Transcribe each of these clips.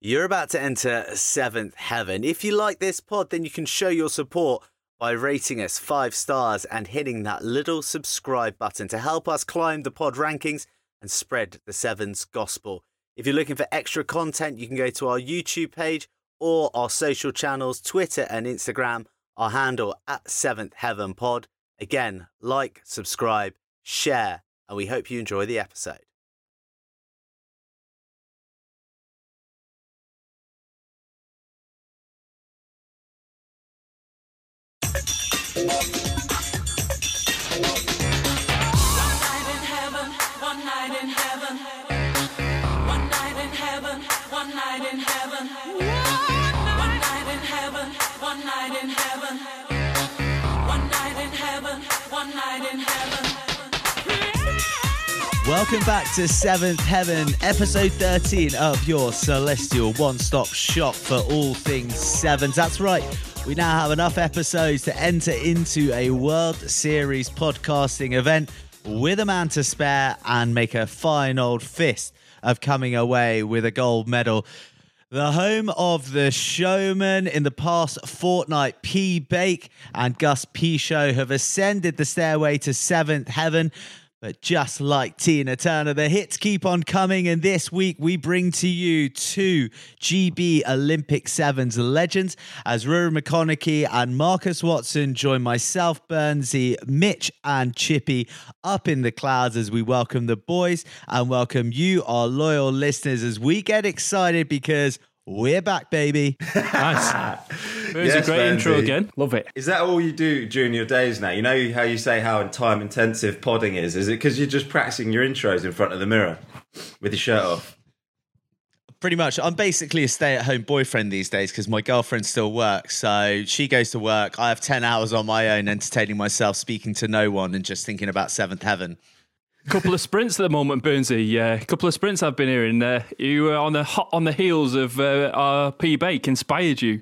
You're about to enter seventh heaven. If you like this pod, then you can show your support by rating us five stars and hitting that little subscribe button to help us climb the pod rankings and spread the sevens gospel. If you're looking for extra content, you can go to our YouTube page or our social channels, Twitter and Instagram, our handle at seventh heaven pod. Again, like, subscribe, share, and we hope you enjoy the episode. Welcome back to Seventh Heaven, episode 13 of your celestial one stop shop for all things sevens. That's right, we now have enough episodes to enter into a World Series podcasting event with a man to spare and make a fine old fist of coming away with a gold medal. The home of the showman in the past fortnight, P. Bake and Gus Pichot have ascended the stairway to seventh heaven. But just like Tina Turner, the hits keep on coming. And this week, we bring to you two GB Olympic Sevens legends as Rory McConnochie and Marcus Watson join myself, Burnsy, Mitch, and Chippy up in the clouds as we welcome the boys and welcome you, our loyal listeners, as we get excited because we're back, baby. nice. It was yes, a great intro again. Love it. Is that all you do during your days now? You know how you say how time intensive podding is? Is it because you're just practicing your intros in front of the mirror with your shirt off? Pretty much. I'm basically a stay at home boyfriend these days because my girlfriend still works. So she goes to work. I have 10 hours on my own entertaining myself, speaking to no one, and just thinking about seventh heaven couple of sprints at the moment, Burnsy. Yeah, a couple of sprints I've been hearing. Uh, you were on the hot on the heels of uh, our P Bake inspired you.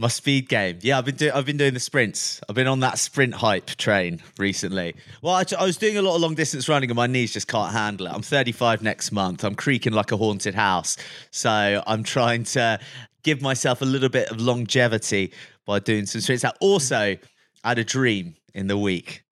My speed game. Yeah, I've been doing. I've been doing the sprints. I've been on that sprint hype train recently. Well, I, I was doing a lot of long distance running, and my knees just can't handle it. I'm 35 next month. I'm creaking like a haunted house. So I'm trying to give myself a little bit of longevity by doing some sprints. Also, I had a dream in the week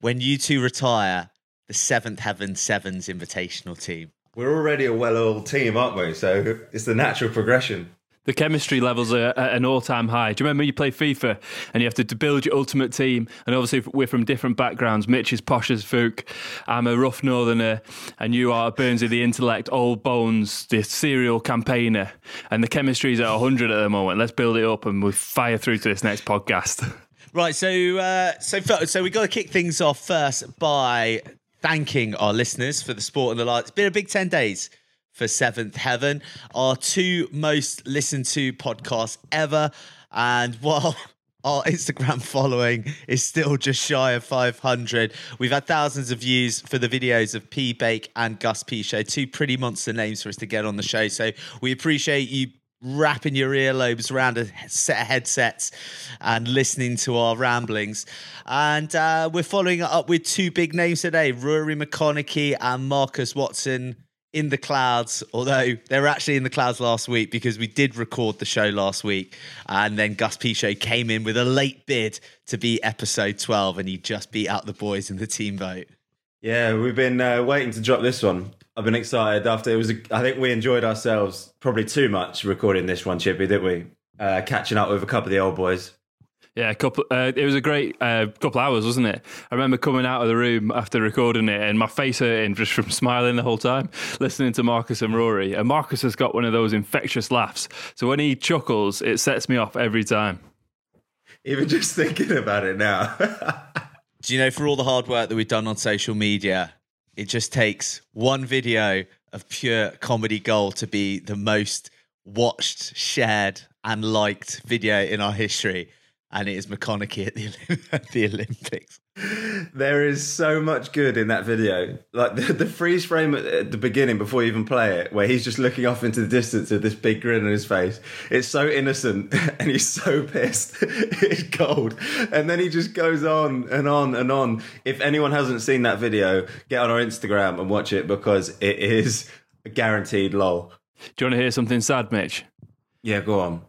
when you two retire the Seventh Heaven Sevens Invitational team. We're already a well-oiled team, aren't we? So it's the natural progression. The chemistry levels are at an all-time high. Do you remember you play FIFA and you have to build your ultimate team? And obviously we're from different backgrounds. Mitch is posh as Fook. I'm a rough northerner, and you are Burnsy, the intellect, old bones, the serial campaigner. And the chemistry is at 100 at the moment. Let's build it up and we fire through to this next podcast. Right, so uh, so so we got to kick things off first by thanking our listeners for the support and the light. It's been a big 10 days for Seventh Heaven, our two most listened to podcasts ever. And while our Instagram following is still just shy of 500. We've had thousands of views for the videos of P Bake and Gus Pichot, two pretty monster names for us to get on the show. So we appreciate you wrapping your earlobes around a set of headsets and listening to our ramblings. And uh, we're following up with two big names today Rory McConnochie and Marcus Watson in the clouds, although they were actually in the clouds last week because we did record the show last week. And then Gus Pichot came in with a late bid to be episode 12 and he just beat out the boys in the team vote. Yeah, we've been uh, waiting to drop this one. I've been excited after it was. A, I think we enjoyed ourselves probably too much recording this one, Chippy, didn't we? Uh, catching up with a couple of the old boys. Yeah, a couple. Uh, it was a great uh, couple hours, wasn't it? I remember coming out of the room after recording it, and my face hurting just from smiling the whole time, listening to Marcus and Rory. And Marcus has got one of those infectious laughs, so when he chuckles, it sets me off every time. Even just thinking about it now. Do you know, for all the hard work that we've done on social media, it just takes one video of pure comedy gold to be the most watched, shared, and liked video in our history. And it is McConnochie at the, at the Olympics. There is so much good in that video. Like the, the freeze frame at the beginning before you even play it, where he's just looking off into the distance with this big grin on his face. It's so innocent and he's so pissed. it's gold. And then he just goes on and on and on. If anyone hasn't seen that video, get on our Instagram and watch it because it is a guaranteed lol. Do you want to hear something sad, Mitch? Yeah, go on.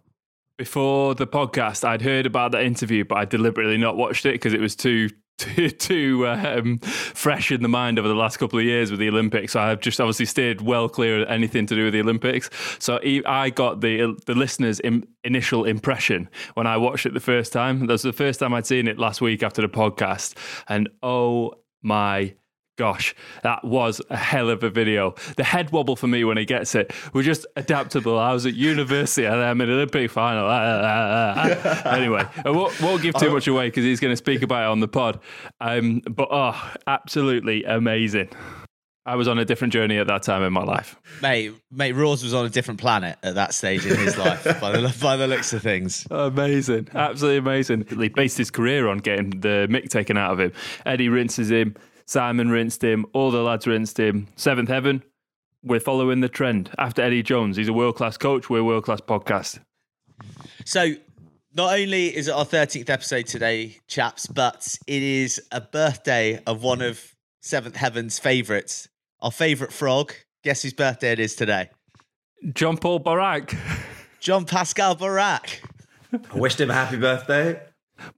Before the podcast, I'd heard about that interview, but I deliberately not watched it because it was too too, um, fresh in the mind over the last couple of years with the Olympics. So I've just obviously stayed well clear of anything to do with the Olympics. So I got the the listeners' initial impression when I watched it the first time. That was the first time I'd seen it last week after the podcast, and oh my gosh, that was a hell of a video. The head wobble for me when he gets it was just adaptable. I was at university and I'm in an Olympic final. Ah, ah, ah, anyway, I won't, won't, give too oh. much away because he's going to speak about it on the pod. Um, but oh, absolutely amazing. I was on a different journey at that time in my life. Mate, mate, Rawls was on a different planet at that stage in his life, by, the, by the looks of things. Amazing. Absolutely amazing. He based his career on getting the mick taken out of him. Eddie rinses him. Simon rinsed him. All the lads rinsed him. Seventh Heaven, we're following the trend. After Eddie Jones, he's a world class coach. We're a world class podcast. So, not only is it our 13th episode today, chaps, but it is a birthday of one of Seventh Heaven's favourites, our favourite frog. Guess whose birthday it is today? John Paul Barraque. John Pascal Barraque. I wished him a happy birthday.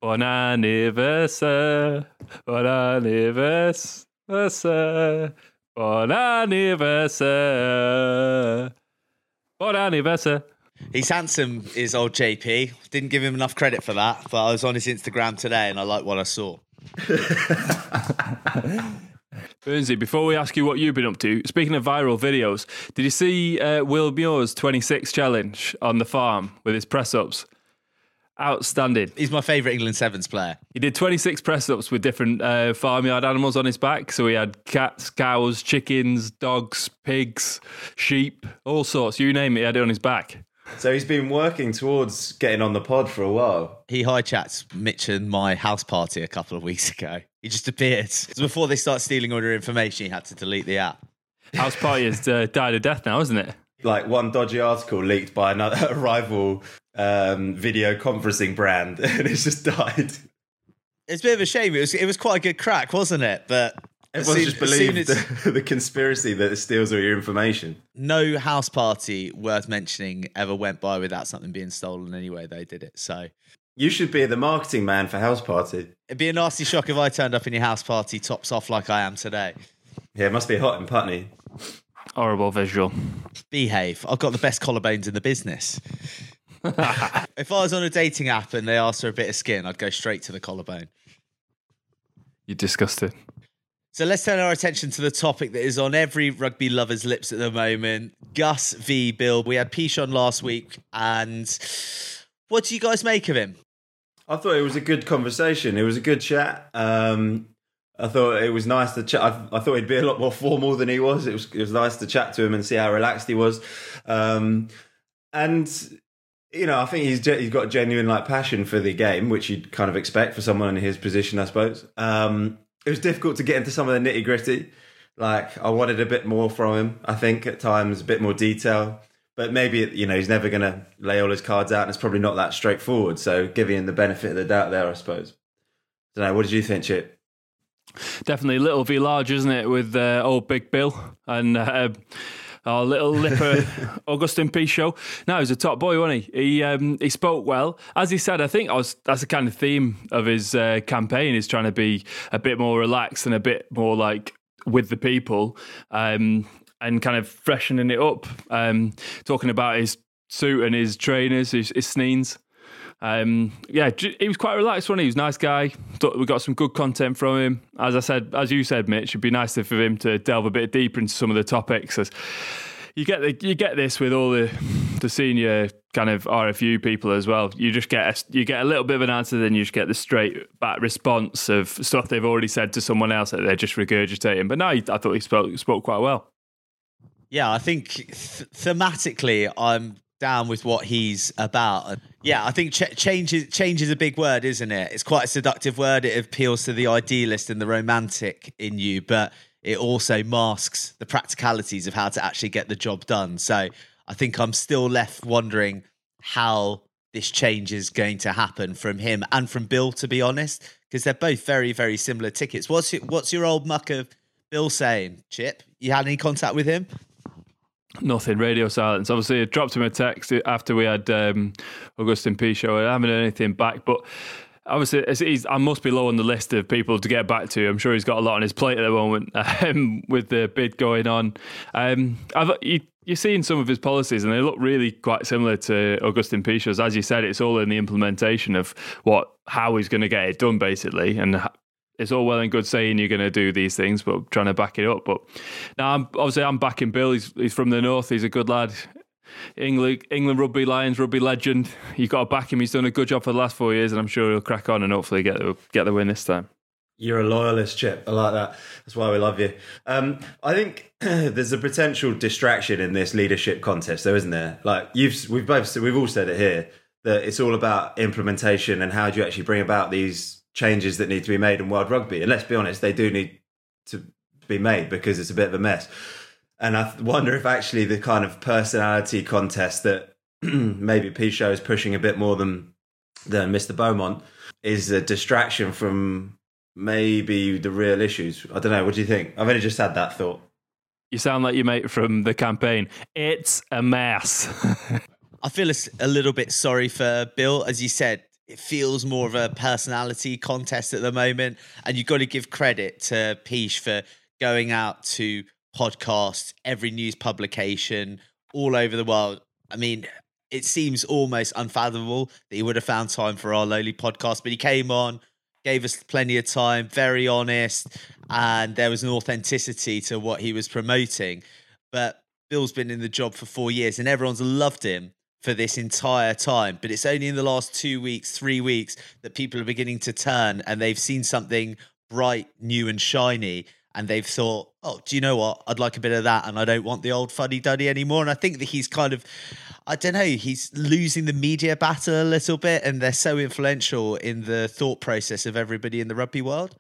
Bon anniversaire, bon anniversaire, bon anniversaire, bon anniversaire. He's handsome, is old JP. Didn't give him enough credit for that, but I was on his Instagram today and I like what I saw. Burnsy, before we ask you what you've been up to, speaking of viral videos, did you see uh, Will Muir's 26 challenge on the farm with his press ups? Outstanding. He's my favourite England Sevens player. He did 26 press ups with different uh, farmyard animals on his back. So he had cats, cows, chickens, dogs, pigs, sheep, all sorts. You name it, he had it on his back. So he's been working towards getting on the pod for a while. He high chats Mitch and my house party a couple of weeks ago. He just appeared. So before they start stealing all your information, he had to delete the app. House party has uh, died a death now, isn't it? Like one dodgy article leaked by another rival um, video conferencing brand, and it's just died. It's a bit of a shame. It was it was quite a good crack, wasn't it? But Everyone just believed the, the, conspiracy that steals all your information. No house party worth mentioning ever went by without something being stolen. Anyway, they did it. So you should be the marketing man for house party. It'd be a nasty shock if I turned up in your house party tops off like I am today. Yeah, it must be hot in Putney. Horrible visual. Behave. I've got the best collarbones in the business. if I was on a dating app and they asked for a bit of skin, I'd go straight to the collarbone. You're disgusted. So let's turn our attention to the topic that is on every rugby lover's lips at the moment Gus v. Bill. We had Pichot last week, and what do you guys make of him? I thought it was a good conversation. It was a good chat. Um, I thought it was nice to chat. I, I, thought he'd be a lot more formal than he was. It was it was nice to chat to him and see how relaxed he was. Um, and you know, I think he's he's got a genuine like passion for the game, which you'd kind of expect for someone in his position, I suppose. Um, it was difficult to get into some of the nitty gritty. Like I wanted a bit more from him. I think at times a bit more detail, but maybe you know he's never going to lay all his cards out, and it's probably not that straightforward. So giving him the benefit of the doubt there, I suppose. I don't know. What did you think, Chip? Definitely little v large, isn't it, with uh, old Big Bill and. Uh, our little lipper Augustin Pichot. No, he's a top boy, wasn't he? He um, he spoke well. As he said, I think I was, that's the kind of theme of his uh, campaign is trying to be a bit more relaxed and a bit more like with the people um, and kind of freshening it up. Um, talking about his suit and his trainers, his, his sneens. Um, yeah, he was quite relaxed when he was a nice guy. Thought we got some good content from him. As I said, as you said, Mitch, it'd be nice for him to delve a bit deeper into some of the topics. As you get the, you get this with all the the senior kind of RFU people as well. You just get a, you get a little bit of an answer, then you just get the straight back response of stuff they've already said to someone else that they're just regurgitating. But no, I thought he spoke spoke quite well. Yeah, I think th- thematically, I'm down with what he's about. Yeah, I think ch- change is change is a big word, isn't it? It's quite a seductive word. It appeals to the idealist and the romantic in you, but it also masks the practicalities of how to actually get the job done. So I think I'm still left wondering how this change is going to happen from him and from Bill, to be honest, because they're both very, very similar tickets. What's your, what's your old muck of Bill saying, Chip? You had any contact with him? Nothing. Radio silence. Obviously, I dropped him a text after we had um, Augustin Pichot. I haven't heard anything back, but obviously, he's, I must be low on the list of people to get back to. I'm sure he's got a lot on his plate at the moment um, with the bid going on. Um, you, you're seeing some of his policies, and they look really quite similar to Augustin Pichot's. As you said, it's all in the implementation of what how he's going to get it done, basically, and it's all well and good saying you're going to do these things, but trying to back it up. But now, I'm, obviously, I'm backing Bill. He's, he's from the north. He's a good lad. England, England rugby Lions rugby legend. You've got to back him. He's done a good job for the last four years, and I'm sure he'll crack on and hopefully get the, get the win this time. You're a loyalist, Chip. I like that. That's why we love you. Um, I think there's a potential distraction in this leadership contest, though, isn't there? Like you've, we've both, we've all said it here that it's all about implementation and how do you actually bring about these changes that need to be made in world rugby. And let's be honest, they do need to be made because it's a bit of a mess. And I wonder if actually the kind of personality contest that maybe Pichot is pushing a bit more than than Mr. Beaumont is a distraction from maybe the real issues. I don't know. What do you think? I've only just had that thought. You sound like your mate from the campaign. It's a mess. I feel a little bit sorry for Bill, as you said. It feels more of a personality contest at the moment, and you've got to give credit to Peach for going out to podcasts, every news publication all over the world. I mean, it seems almost unfathomable that he would have found time for our lowly podcast, but he came on, gave us plenty of time, very honest, and there was an authenticity to what he was promoting. But Bill's been in the job for four years and everyone's loved him for this entire time. But it's only in the last two weeks, three weeks that people are beginning to turn and they've seen something bright, new, and shiny and they've thought, oh, do you know what? I'd like a bit of that, and I don't want the old fuddy duddy anymore. And I think that he's kind of, I don't know, he's losing the media battle a little bit, and they're so influential in the thought process of everybody in the rugby world.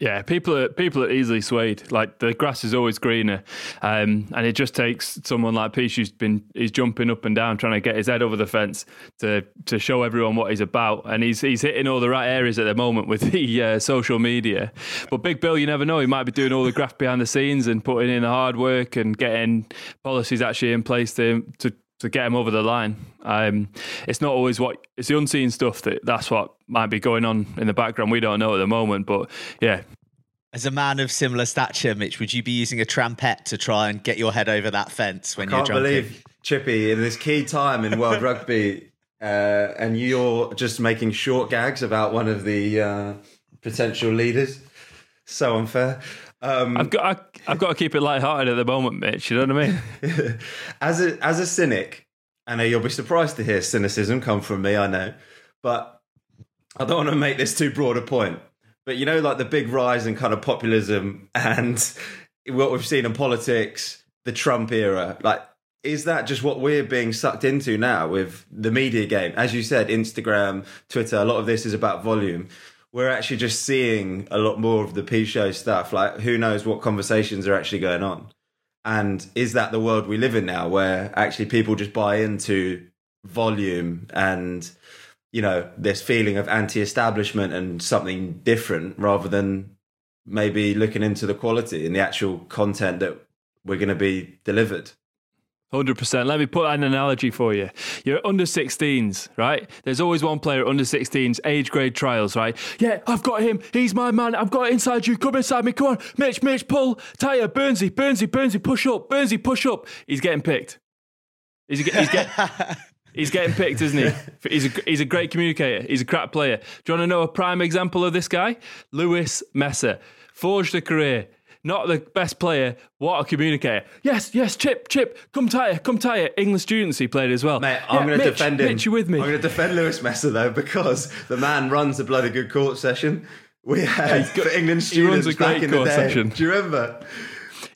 Yeah, people are people are easily swayed. Like the grass is always greener, um, and it just takes someone like Peach who's been he's jumping up and down trying to get his head over the fence to to show everyone what he's about, and he's he's hitting all the right areas at the moment with the uh, social media. But Big Bill, you never know, he might be doing all the graft behind the scenes and putting in the hard work and getting policies actually in place to to to get him over the line. Um, it's not always what it's the unseen stuff that that's what might be going on in the background. We don't know at the moment, but yeah. As a man of similar stature, Mitch, would you be using a trampette to try and get your head over that fence when I you're can't believe Chippy in this key time in world rugby, uh, and you're just making short gags about one of the uh, potential leaders. So unfair. Um, I've got I, have got to keep it light-hearted at the moment, Mitch. You know what I mean? as a as a cynic, I know you'll be surprised to hear cynicism come from me. I know, but I don't want to make this too broad a point. But you know, like the big rise in kind of populism and what we've seen in politics, the Trump era, like is that just what we're being sucked into now with the media game? As you said, Instagram, Twitter, a lot of this is about volume we're actually just seeing a lot more of the Pichot stuff. Like, who knows what conversations are actually going on? And is that the world we live in now, where actually people just buy into volume and you know this feeling of anti-establishment and something different, rather than maybe looking into the quality and the actual content that we're going to be delivered? Hundred percent. Let me put an analogy for you. You're under 16s, right? There's always one player under 16s, age grade trials, right? Yeah, I've got him. He's my man. I've got it inside you. Come inside me. Come on, Mitch. Mitch, pull. Tyre, Burnsy, Burnsy, Burnsy, push up. Burnsy, push up. He's getting picked. He's, he's, get, he's getting picked, isn't he? He's a, he's a great communicator. He's a crap player. Do you want to know a prime example of this guy? Lewis Messer forged a career not the best player, what a communicator. Yes, yes, Chip, Chip, come Tyre, come Tyre. England students he played as well. Mate, I'm yeah, going to defend him. Mitch, you with me? I'm going to defend Lewis Messer though because the man runs a bloody good court session. We uh, had got, for England students he runs a great back in court the day. Session. Do you remember?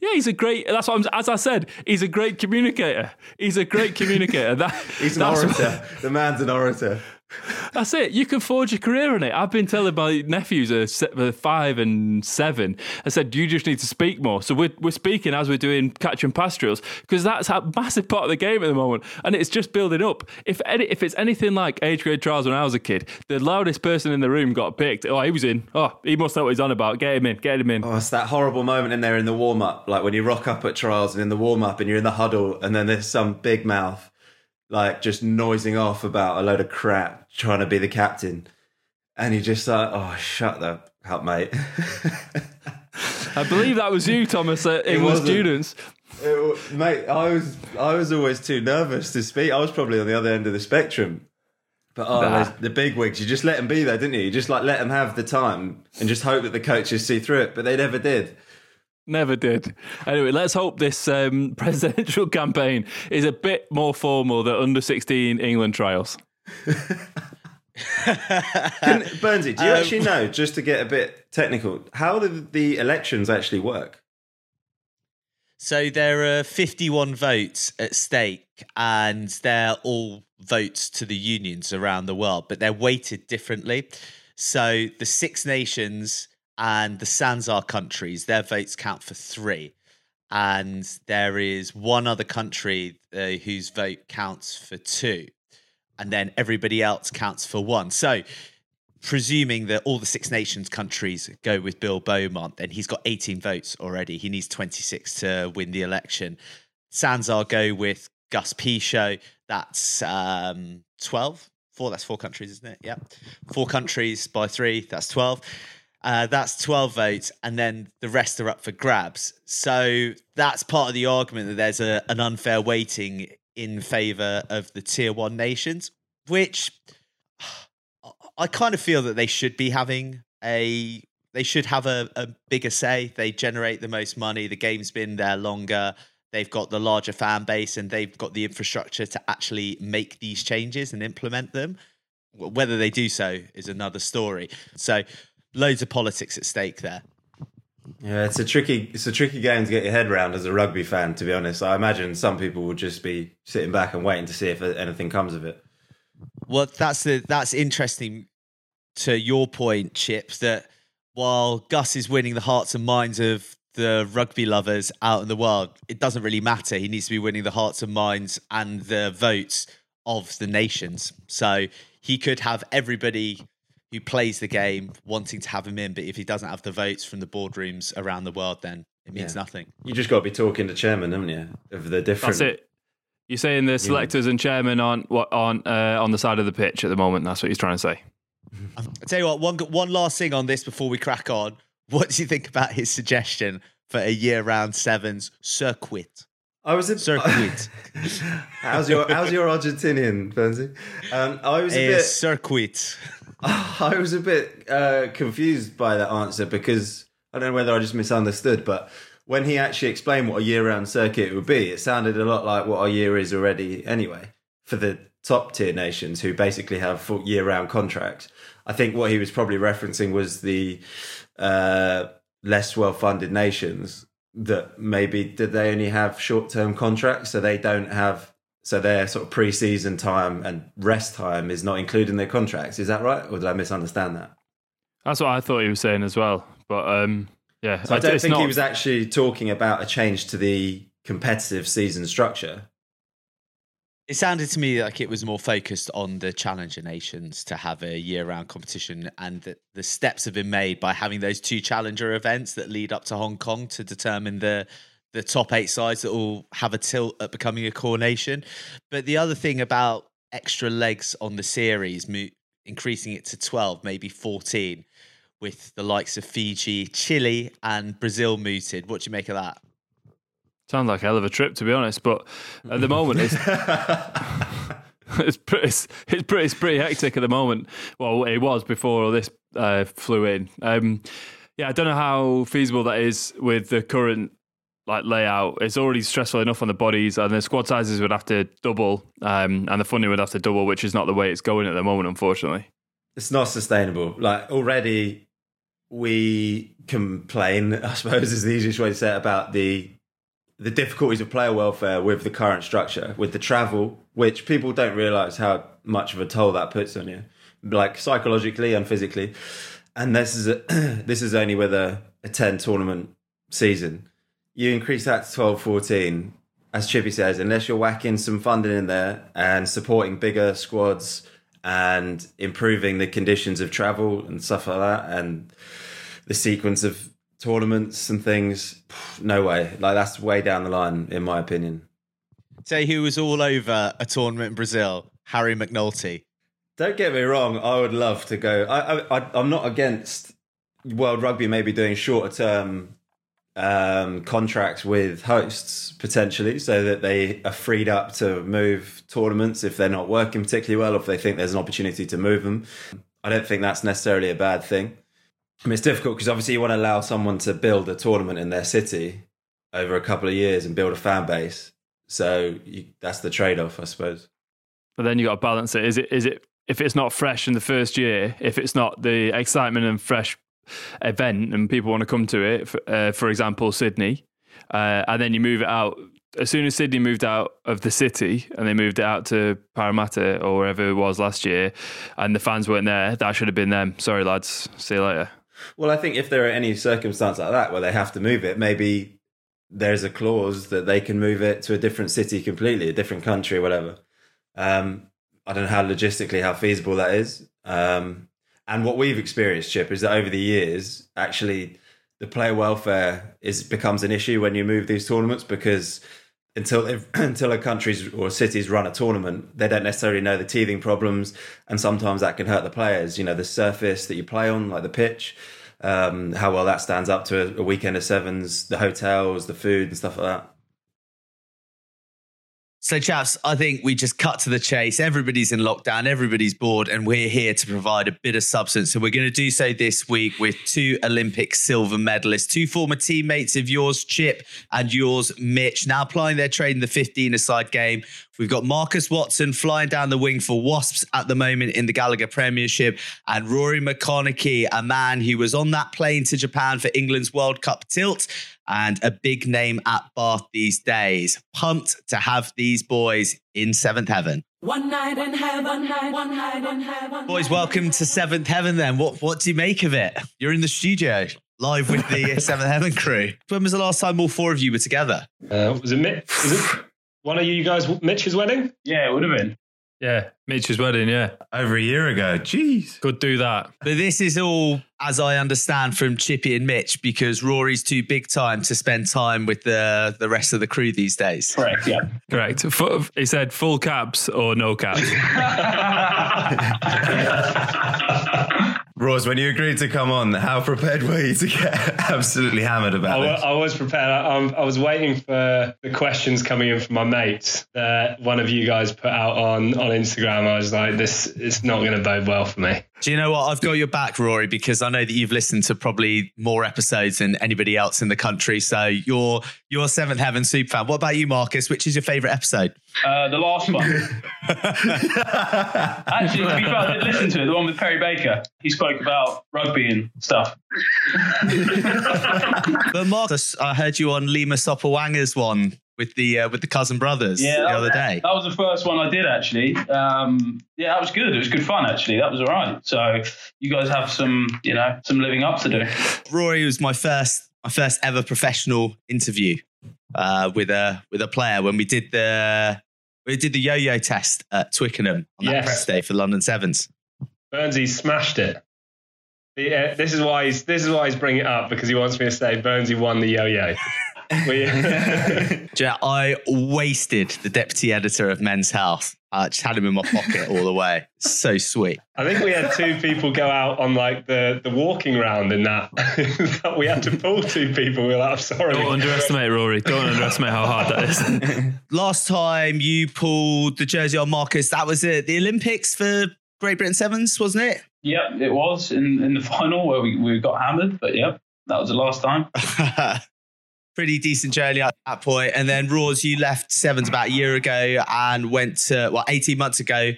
Yeah, he's a great. That's what I'm. As I said, he's a great communicator. He's a great communicator. That he's an orator. What, the man's an orator. That's it. You can forge a career in it. I've been telling my nephews, uh, are uh, five and seven, I said, you just need to speak more. So we're, we're speaking as we're doing catch and because that's a massive part of the game at the moment. And it's just building up. If any, if it's anything like age grade trials when I was a kid, the loudest person in the room got picked. Oh, he was in. Oh, he must know what he's on about. Get him in. Get him in. Oh, it's that horrible moment in there in the warm up, like when you rock up at trials and in the warm up and you're in the huddle and then there's some big mouth like just noising off about a load of crap, trying to be the captain, and you're just like, oh, shut the up, mate. I believe that was you, Thomas, at English students. It, mate, I was I was always too nervous to speak. I was probably on the other end of the spectrum. But oh, nah. the big wigs, you just let them be there, didn't you? You just like let them have the time and just hope that the coaches see through it. But they never did. Never did. Anyway, let's hope this um, presidential campaign is a bit more formal than under 16 England trials. Can, Burnsy, do you um, actually know, just to get a bit technical, how do the elections actually work? So there are 51 votes at stake, and they're all votes to the unions around the world, but they're weighted differently. So the Six Nations and the Sanzar countries, their votes count for three. And there is one other country uh, whose vote counts for two. And then everybody else counts for one. So, presuming that all the Six Nations countries go with Bill Beaumont, then he's got 18 votes already. He needs 26 to win the election. Sanzar go with Gus Pichot. That's um, 12. Four, that's four countries, isn't it? Yeah. Four countries by three, that's 12. Uh, that's 12 votes, and then the rest are up for grabs. So that's part of the argument that there's a, an unfair weighting in favour of the tier one nations, which I kind of feel that they should be having a they should have a, a bigger say. They generate the most money. The game's been there longer. They've got the larger fan base and they've got the infrastructure to actually make these changes and implement them. Whether they do so is another story. So loads of politics at stake there. Yeah, it's a tricky it's a tricky game to get your head around as a rugby fan. To be honest, I imagine some people will just be sitting back and waiting to see if anything comes of it. Well, that's the that's interesting. To your point, Chips, that while Gus is winning the hearts and minds of the rugby lovers out in the world, it doesn't really matter. He needs to be winning the hearts and minds and the votes of the nations. So he could have everybody who plays the game wanting to have him in, but if he doesn't have the votes from the boardrooms around the world, then it means yeah. nothing. You just got to be talking to chairman, haven't you? Of the different. That's it. You're saying the selectors and chairman aren't what on uh, on the side of the pitch at the moment. That's what he's trying to say. I tell you what, one one last thing on this before we crack on. What do you think about his suggestion for a year-round sevens circuit? I was a circuit. how's your How's your Argentinian, Benzie? Um, I was a, a bit circuit. I was a bit uh, confused by that answer because I don't know whether I just misunderstood, but when he actually explained what a year-round circuit would be, it sounded a lot like what our year is already anyway for the top tier nations who basically have full year-round contracts. I think what he was probably referencing was the uh, less well-funded nations that maybe did they only have short-term contracts, so they don't have so their sort of pre-season time and rest time is not included in their contracts. Is that right, or did I misunderstand that? That's what I thought he was saying as well. But um, yeah, so I don't think not... he was actually talking about a change to the competitive season structure. It sounded to me like it was more focused on the challenger nations to have a year-round competition, and that the steps have been made by having those two challenger events that lead up to Hong Kong to determine the the top eight sides that will have a tilt at becoming a core nation. But the other thing about extra legs on the series, increasing it to 12, maybe 14, with the likes of Fiji, Chile, and Brazil mooted. What do you make of that? Sounds like a hell of a trip, to be honest. But at the moment, it's. it's pretty, it's pretty, it's pretty hectic at the moment. Well, it was before all this uh, flew in. Um, yeah, I don't know how feasible that is with the current like layout, it's already stressful enough on the bodies, and the squad sizes would have to double, um, and the funding would have to double, which is not the way it's going at the moment, unfortunately. It's not sustainable. Like already, we complain. I suppose is the easiest way to say it about the the difficulties of player welfare with the current structure, with the travel, which people don't realise how much of a toll that puts on you, like psychologically and physically. And this is a, this is only with a, a ten tournament season. You increase that to 12, 14, as Chippy says, unless you're whacking some funding in there and supporting bigger squads and improving the conditions of travel and stuff like that, and the sequence of tournaments and things, no way. Like that's way down the line, in my opinion. Say who was all over a tournament in Brazil? Harry McNulty. Don't get me wrong. I would love to go. I, I, I'm not against World Rugby maybe doing shorter term um, contracts with hosts potentially, so that they are freed up to move tournaments if they're not working particularly well, or if they think there's an opportunity to move them. I don't think that's necessarily a bad thing. I mean, it's difficult because obviously you want to allow someone to build a tournament in their city over a couple of years and build a fan base. So you, that's the trade-off, I suppose. But then you got to balance it. Is it is it if it's not fresh in the first year, if it's not the excitement and fresh event, and people want to come to it, for, uh, for example, Sydney, uh, and then you move it out. As soon as Sydney moved out of the city and they moved it out to Parramatta or wherever it was last year, and the fans weren't there, that should have been them. Sorry, lads. See you later. Well, I think if there are any circumstance like that where they have to move it, maybe there's a clause that they can move it to a different city completely, a different country, whatever. Um, I don't know how logistically how feasible that is. Um, and what we've experienced, Chip, is that over the years, actually, the player welfare is becomes an issue when you move these tournaments because until until a country's or cities run a tournament, they don't necessarily know the teething problems, and sometimes that can hurt the players. You know, the surface that you play on, like the pitch, um, how well that stands up to a, a weekend of sevens, the hotels, the food, and stuff like that. So, chaps, I think we just cut to the chase. Everybody's in lockdown, everybody's bored, and we're here to provide a bit of substance. And we're going to do so this week with two Olympic silver medalists, two former teammates of yours, Chip, and yours, Mitch, now applying their trade in the 15 aside game. We've got Marcus Watson flying down the wing for Wasps at the moment in the Gallagher Premiership, and Rory McConnochie, a man who was on that plane to Japan for England's World Cup tilt and a big name at Bath these days. Pumped to have these boys in seventh heaven. One night in heaven, one night in heaven. Boys, welcome to seventh heaven. Then, what what do you make of it? You're in the studio live with the seventh heaven crew. When was the last time all four of you were together? Uh, was it Mitch? Was it one of you guys Mitch's wedding? Yeah, it would have been. Yeah, Mitch's wedding. Yeah, over a year ago. Jeez, could do that. But this is all, as I understand, from Chippy and Mitch, because Rory's too big time to spend time with the the rest of the crew these days. Correct. Yeah. Correct. he said full caps or no caps. Ross, when you agreed to come on, how prepared were you to get absolutely hammered about I, it? I was prepared. I, I, was waiting for the questions coming in from my mates that one of you guys put out on, on Instagram. I was like, this is not going to bode well for me. Do you know what? I've got your back, Rory, because I know that you've listened to probably more episodes than anybody else in the country. So you're you're Seventh Heaven super fan. What about you, Marcus? Which is your favourite episode? Uh, the last one. Actually, to be fair, I did listen to it. The one with Perry Baker. He spoke about rugby and stuff. but Marcus, I heard you on Lima Sopoaga's one with the uh, with the cousin brothers yeah, the other day. That was the first one I did actually. Um, yeah, that was good. It was good fun actually. That was all right. So you guys have some, you know, some living up to do. Rory was my first my first ever professional interview uh, with a with a player when we did the we did the yo-yo test at Twickenham on that yes. press day for London Sevens. Burnsy smashed it. Yeah, this is why he's this is why he's bringing it up because he wants me to say Burnsy won the yo-yo. yeah, I wasted the deputy editor of Men's Health. I just had him in my pocket all the way. So sweet. I think we had two people go out on like the, the walking round in that. we had to pull two people. We were like, I'm sorry. Don't underestimate Rory. Don't underestimate how hard that is. Last time you pulled the jersey on Marcus, that was it. The Olympics for Great Britain Sevens, wasn't it? Yep, it was in, in the final where we, we got hammered. But yep, that was the last time pretty decent journey at that point. And then Roars, you left Sevens about a year ago and went to, well, 18 months ago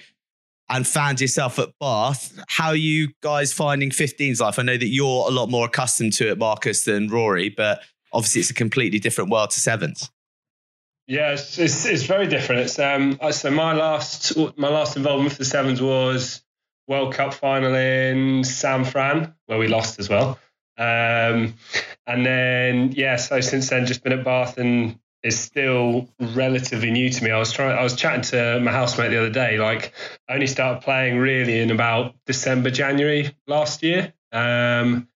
and found yourself at Bath. How are you guys finding 15's life? I know that you're a lot more accustomed to it, Marcus, than Rory, but obviously it's a completely different world to Sevens. Yeah, it's, it's, it's very different. It's um so my last my last involvement for the sevens was World Cup final in San Fran where we lost as well. Um, and then yeah, so since then just been at Bath and it's still relatively new to me. I was trying I was chatting to my housemate the other day. Like I only started playing really in about December January last year. Um,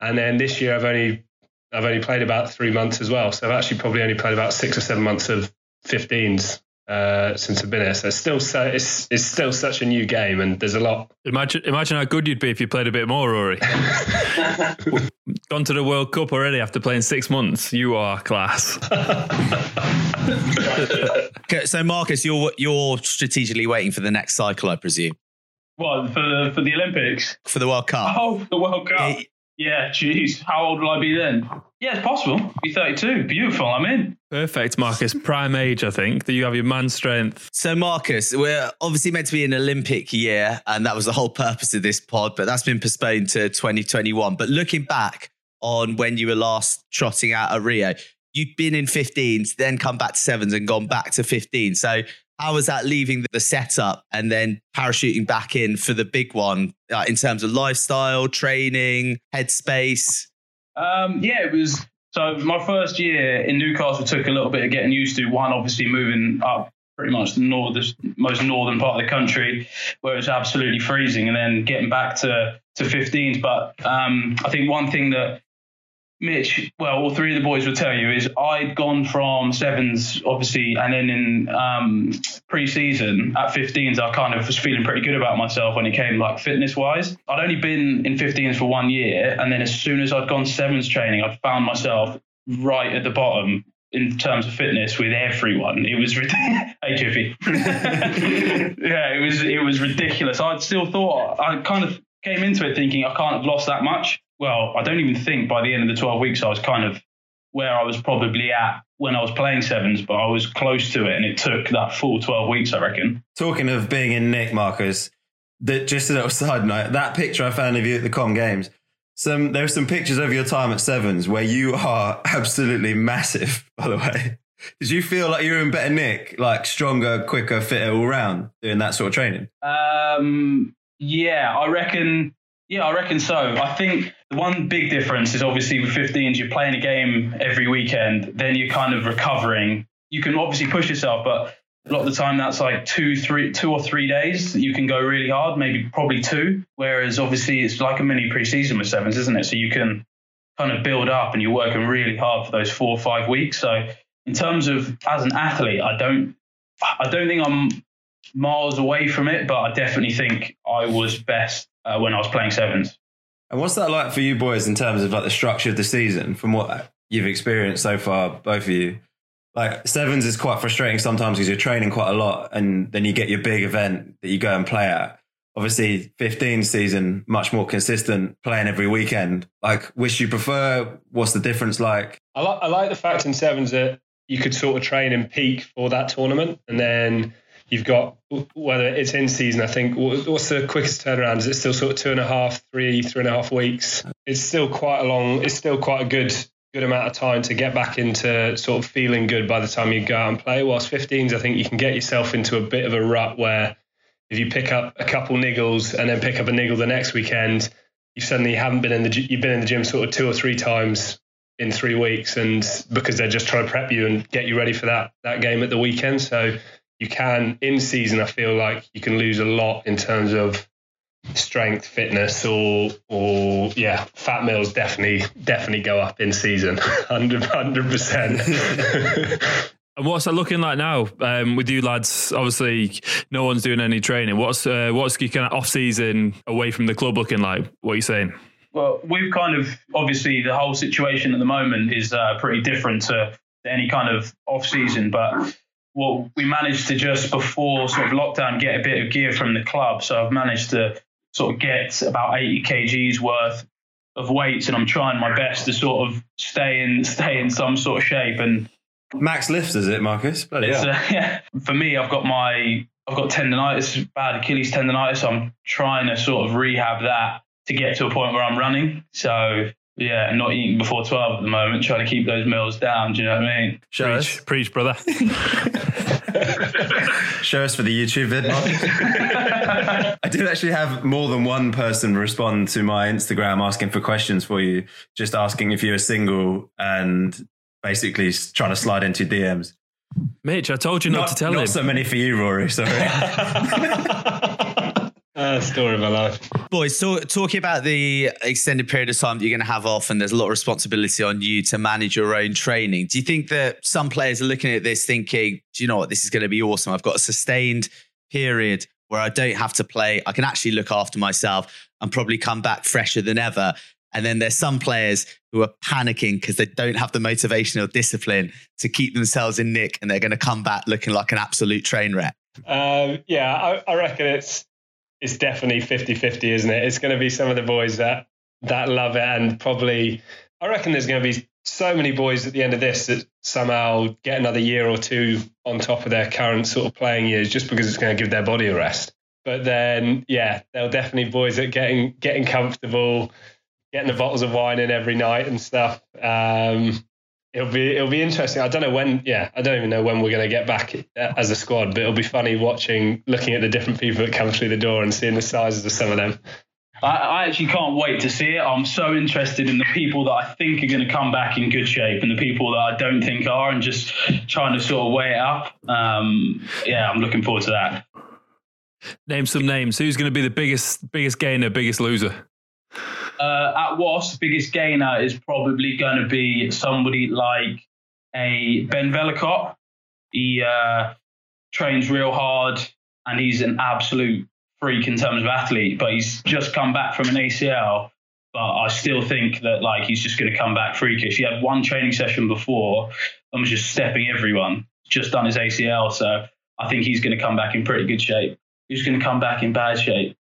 and then this year I've only I've only played about three months as well. So I've actually probably only played about six or seven months of 15s uh, since I've been here. So it's still so it's it's still such a new game, and there's a lot. Imagine imagine how good you'd be if you played a bit more, Rory. Gone to the World Cup already after playing six months. You are class. Okay, so Marcus, you're you're strategically waiting for the next cycle, I presume, What for the for the Olympics? for the World Cup. Oh, the World Cup. Yeah, jeez. How old will I be then? Yeah, it's possible. Be 32. Beautiful. I'm in. Perfect, Marcus. Prime age, I think. That you have your man strength. So, Marcus, we're obviously meant to be an Olympic year, and that was the whole purpose of this pod, but that's been postponed to 2021. But looking back on when you were last trotting out at Rio, you'd been in 15s, then come back to sevens and gone back to 15. So, how was that leaving the setup and then parachuting back in for the big one uh, in terms of lifestyle, training, headspace? Um, yeah, it was. So my first year in Newcastle took a little bit of getting used to. One, obviously moving up pretty much the north, most northern part of the country, where it's absolutely freezing, and then getting back to to 15s. But um, I think one thing that Mitch, well, all three of the boys will tell you is I'd gone from sevens, obviously, and then in um, pre-season at 15s, I kind of was feeling pretty good about myself when it came like fitness-wise. I'd only been in 15s for one year, and then as soon as I'd gone sevens training, I'd found myself right at the bottom in terms of fitness with everyone. It was hey, Chippy. yeah, it was it was ridiculous. I'd still thought I kind of came into it thinking I can't have lost that much. Well, I don't even think by the end of the 12 weeks I was kind of where I was probably at when I was playing sevens, but I was close to it, and it took that full 12 weeks, I reckon. Talking of being in Nick, Marcus, that just a little side note, that picture I found of you at the Com Games, some there are some pictures of your time at Sevens where you are absolutely massive, by the way. Did you feel like you were in better nick, like stronger, quicker, fitter all round doing that sort of training? Um, yeah, I reckon. Yeah, I reckon so. I think the one big difference is obviously with 15s, you're playing a game every weekend, then you're kind of recovering. You can obviously push yourself, but a lot of the time that's like two, three, two or three days you can go really hard, maybe probably two. Whereas obviously it's like a mini preseason with sevens, isn't it? So you can kind of build up and you're working really hard for those four or five weeks. So in terms of as an athlete, I don't, I don't think I'm miles away from it, but I definitely think I was best uh, when I was playing sevens. And what's that like for you boys in terms of like the structure of the season from what you've experienced so far, both of you? Like sevens is quite frustrating sometimes because you're training quite a lot and then you get your big event that you go and play at. Obviously, 15 season, much more consistent, playing every weekend. Like, which you prefer? What's the difference like? I like I like the fact in sevens that you could sort of train and peak for that tournament, and then you've got whether it's in season. I think what's the quickest turnaround? Is it still sort of two and a half, three, three and a half weeks? It's still quite a long. It's still quite a good good amount of time to get back into sort of feeling good by the time you go out and play. Whilst 15s, I think you can get yourself into a bit of a rut where if you pick up a couple niggles and then pick up a niggle the next weekend, you suddenly haven't been in the you've been in the gym sort of two or three times in three weeks, and because they're just trying to prep you and get you ready for that that game at the weekend. So you can in season, I feel like you can lose a lot in terms of strength, fitness, or or yeah, fat mills definitely definitely go up in season, hundred percent. And what's that looking like now um, with you lads? Obviously, no one's doing any training. What's uh, what's your kind of off season away from the club looking like? What are you saying? Well, we've kind of obviously the whole situation at the moment is uh, pretty different to any kind of off season, but what we managed to just before sort of lockdown get a bit of gear from the club. So I've managed to sort of get about 80 kgs worth of weights, and I'm trying my best to sort of stay in stay in some sort of shape. And Max lifts, is it, Marcus? Bloody it's, uh, yeah, for me, I've got my I've got tendonitis, bad Achilles tendonitis. So I'm trying to sort of rehab that to get to a point where I'm running. So yeah, not eating before 12 at the moment, trying to keep those meals down. Do you know what I mean? Show us. Preach, preach, brother. Show us for the YouTube vid. I did actually have more than one person respond to my Instagram asking for questions for you, just asking if you were single and basically trying to slide into DMs. Mitch, I told you not, to tell not him. so many for you, Rory. Sorry. Uh, story of my life. Boys, so, talking about the extended period of time that you're going to have off, and there's a lot of responsibility on you to manage your own training. Do you think that some players are looking at this thinking, do you know what, this is going to be awesome? I've got a sustained period where I don't have to play. I can actually look after myself and probably come back fresher than ever. And then there's some players who are panicking because they don't have the motivation or discipline to keep themselves in nick, and they're going to come back looking like an absolute train wreck. Um, yeah, I, I reckon it's it's definitely 50-50, isn't it? It's going to be some of the boys that that love it, and probably I reckon there's going to be so many boys at the end of this that somehow get another year or two on top of their current sort of playing years, just because it's going to give their body a rest. But then, yeah, there'll definitely boys that getting getting comfortable, getting the bottles of wine in every night and stuff. Um, it'll be it'll be interesting. I don't know when. Yeah, I don't even know when we're going to get back uh, as a squad, but it'll be funny watching, looking at the different people that come through the door and seeing the sizes of some of them. I, I actually can't wait to see it. I'm so interested in the people that I think are going to come back in good shape and the people that I don't think are, and just trying to sort of weigh it up. Um, yeah, I'm looking forward to that. Name some names. Who's going to be the biggest, biggest gainer, biggest loser? Uh, at Wasp, biggest gainer is probably going to be somebody like a Ben Vellacott. He uh, trains real hard and he's an absolute freak in terms of athlete, but he's just come back from an ACL. But I still think that like he's just going to come back freakish. He had one training session before and was just stepping everyone. Just done his ACL, so I think he's going to come back in pretty good shape. Who's going to come back in bad shape?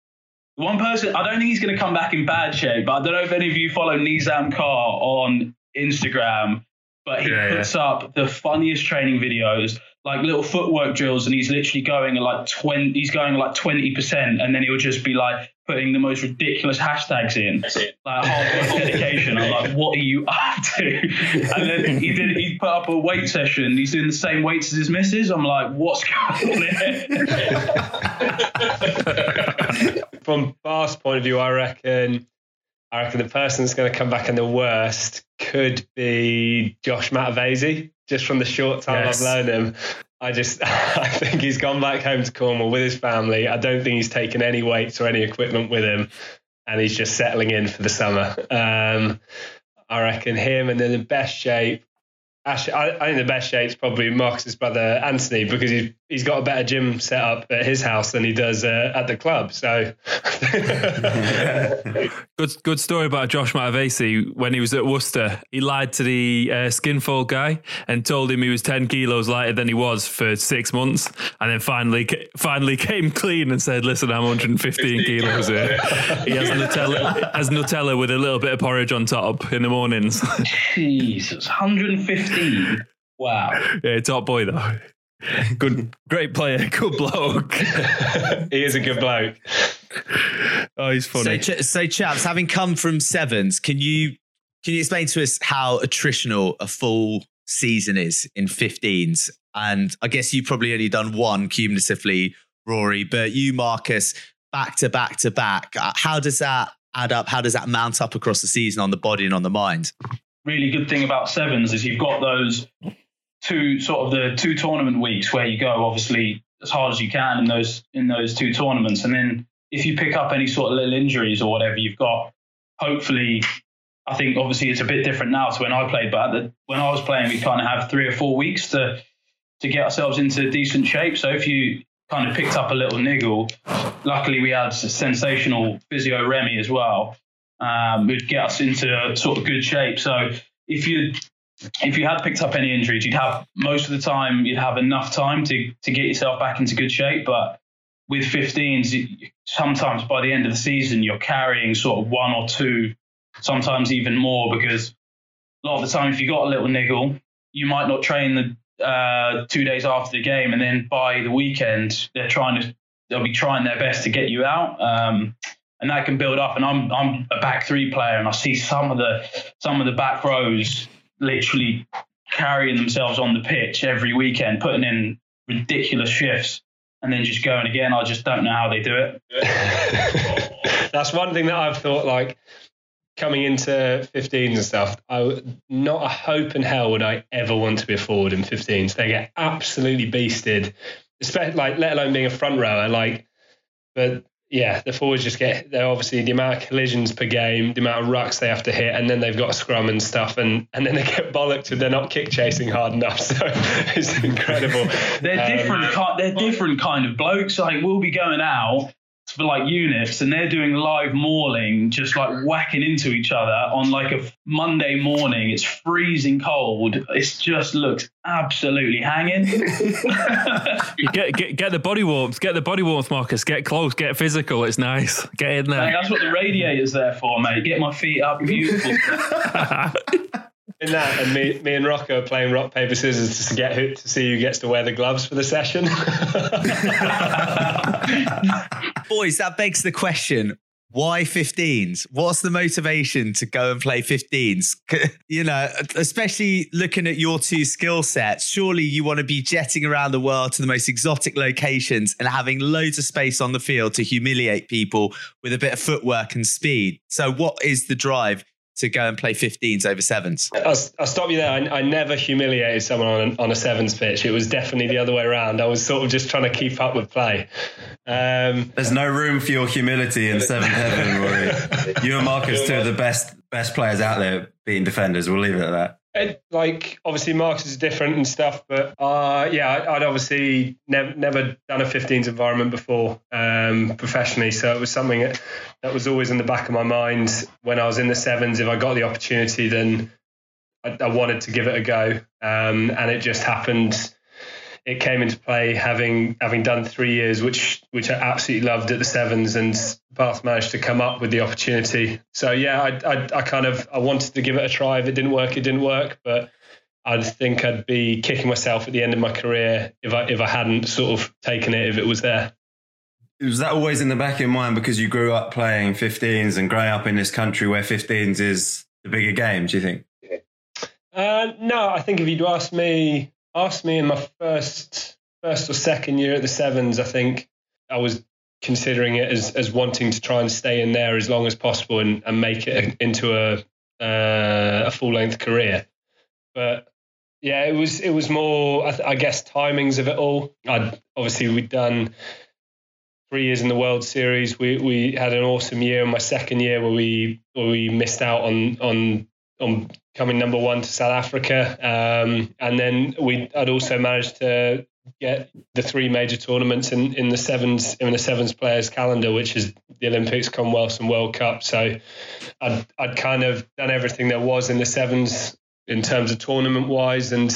One person, I don't think he's going to come back in bad shape, but I don't know if any of you follow Nizaam Carr on Instagram, but he Yeah, puts up the funniest training videos, like little footwork drills, and he's literally going at like 20, he's going like 20%, and then he'll just be like putting the most ridiculous hashtags in, like hard work dedication. I'm like, what are you up to? And then he did, he put up a weight session, he's doing the same weights as his missus. I'm like, what's going on here? From Bath's point of view, I reckon, I reckon the person that's going to come back in the worst could be Josh Matavesi. Just from the short time Yes. I've known him, I just I think he's gone back home to Cornwall with his family. I don't think he's taken any weights or any equipment with him, and he's just settling in for the summer. Um, I reckon him, and then the best shape. Actually, I, I think the best shape's probably Marcus's brother Anthony because he's he's got a better gym set up at his house than he does uh, at the club. So Good, good story about Josh Matavesi when he was at Worcester. He lied to the uh, skinfold guy and told him he was ten kilos lighter than he was for six months, and then finally, finally came clean and said, "Listen, I'm 115 kilos here." He has Nutella, has Nutella with a little bit of porridge on top in the mornings. Jesus, 115. Wow. yeah, top boy though. Good, great player, good bloke. he is a good bloke. Oh, he's So, funny. ch- so chaps, having come from sevens, can you can you explain to us how attritional a full season is in 15s? And I guess you've probably only done one cumulatively, Rory, but you, Marcus, back to back to back. Uh, How does that add up? How does that mount up across the season on the body and on the mind? really good thing about sevens is you've got those two sort of the two tournament weeks where you go obviously as hard as you can in those in those two tournaments and then if you pick up any sort of little injuries or whatever you've got hopefully I think obviously it's a bit different now to when I played but the, when I was playing we kind of have three or four weeks to to get ourselves into decent shape so if you kind of picked up a little niggle luckily we had sensational physio Remy as well um, would get us into sort of good shape. So if you if you had picked up any injuries, you'd have most of the time you'd have enough time to to get yourself back into good shape. But with 15s, sometimes by the end of the season, you're carrying sort of one or two, sometimes even more, because a lot of the time, if you got a little niggle, you might not train the uh, two days after the game, and then by the weekend, they're trying to they'll be trying their best to get you out. Um, and that can build up. And I'm I'm a back three player, and I see some of the some of the back rows literally carrying themselves on the pitch every weekend, putting in ridiculous shifts, and then just going again. I just don't know how they do it. That's one thing that I've thought like coming into 15s and stuff, I not a hope in hell would I ever want to be a forward in 15s. They get absolutely beasted, especially like let alone being a front rower. Like, but yeah, the forwards just get they're obviously the amount of collisions per game, the amount of rucks they have to hit, and then they've got a scrum and stuff, and and then they get bollocked if they're not kick chasing hard enough. So it's incredible. they're um, different. They're different kind of blokes. Like we'll be going out for like units and they're doing live mauling just like whacking into each other on like a monday morning. It's freezing cold. It just looks absolutely hanging. Get, get get the body warmth get the body warmth marcus. Get close get physical. It's nice. Get in there. That's what the radiator's there for mate. Get my feet up beautiful in that, and me, me and Rocco are playing rock paper scissors to get who, to see who gets to wear the gloves for the session. Boys, that begs the question: why 15s? What's the motivation to go and play 15s? You know, especially looking at your two skill sets, surely you want to be jetting around the world to the most exotic locations and having loads of space on the field to humiliate people with a bit of footwork and speed. So, what is the drive to go and play 15s over sevens? I'll, I'll stop you there. I, I, never humiliated someone on, on a sevens pitch. It was definitely the other way around. I was sort of just trying to keep up with play. Um, There's no room for your humility in seventh heaven, Rory. You and Marcus, two of the best best players out there beating defenders. We'll leave it at that. It, like obviously Marcus is different and stuff, but uh, yeah, I'd obviously never never done a 15s environment before um, professionally, so it was something that, that was always in the back of my mind when I was in the sevens. If I got the opportunity, then I, I wanted to give it a go, um, and it just happened it came into play having having done three years, which which I absolutely loved at the sevens, and Bath managed to come up with the opportunity. So yeah, I, I, I kind of I wanted to give it a try. If it didn't work, it didn't work. But I think I'd be kicking myself at the end of my career if I if I hadn't sort of taken it if it was there. Was that always in the back of your mind because you grew up playing 15s and growing up in this country where 15s is the bigger game? Do you think? Uh, no, I think if you'd asked me asked me in my first first or second year at the sevens, I think I was considering it as as wanting to try and stay in there as long as possible and, and make it into a uh, a full length career. But yeah, it was it was more I, I guess timings of it all. I'd obviously we'd done three years in the World Series. We we had an awesome year in my second year where we where we missed out on on on coming number one to South Africa. Um, and then we I'd also managed to get the three major tournaments in, in the sevens in the sevens players calendar, which is the Olympics, Commonwealth, and World Cup. So I'd I'd kind of done everything there was in the sevens in terms of tournament wise. And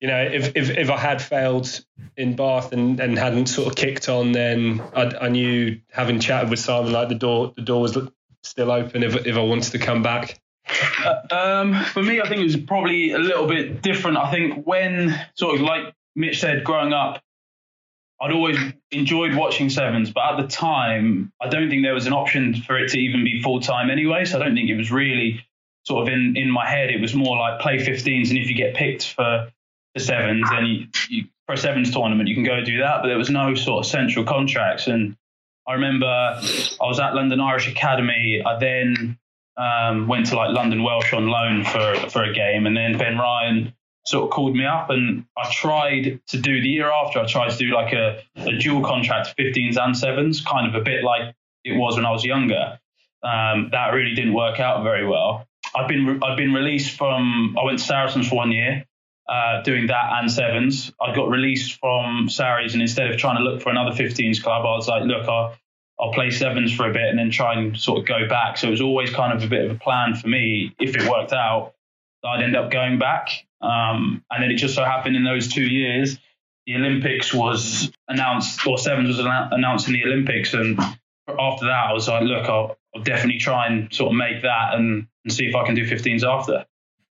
you know, if if, if I had failed in Bath and, and hadn't sort of kicked on, then I'd, I knew having chatted with Simon like the door the door was still open if if I wanted to come back. Uh, um, for me, I think it was probably a little bit different. I think when sort of like Mitch said, growing up, I'd always enjoyed watching sevens, but at the time, I don't think there was an option for it to even be full time anyway. So I don't think it was really sort of in, in my head. It was more like play 15s, and if you get picked for the sevens, then you, you for a sevens tournament, you can go do that. But there was no sort of central contracts. And I remember I was at London Irish Academy. I then um, went to like London Welsh on loan for for a game, and then Ben Ryan sort of called me up, and I tried to do the year after. I tried to do like a, a dual contract, 15s and sevens, kind of a bit like it was when I was younger. Um, that really didn't work out very well. I've been re- I've been released from. I went to Saracens for one year. Uh, doing that and sevens, I got released from Sarries, and instead of trying to look for another 15s club, I was like, look, I, I'll play sevens for a bit and then try and sort of go back. So it was always kind of a bit of a plan for me. If it worked out, I'd end up going back. Um, and then it just so happened in those two years, the Olympics was announced, or sevens was announced in the Olympics. And after that, I was like, look, I'll, I'll definitely try and sort of make that and, and see if I can do 15s after.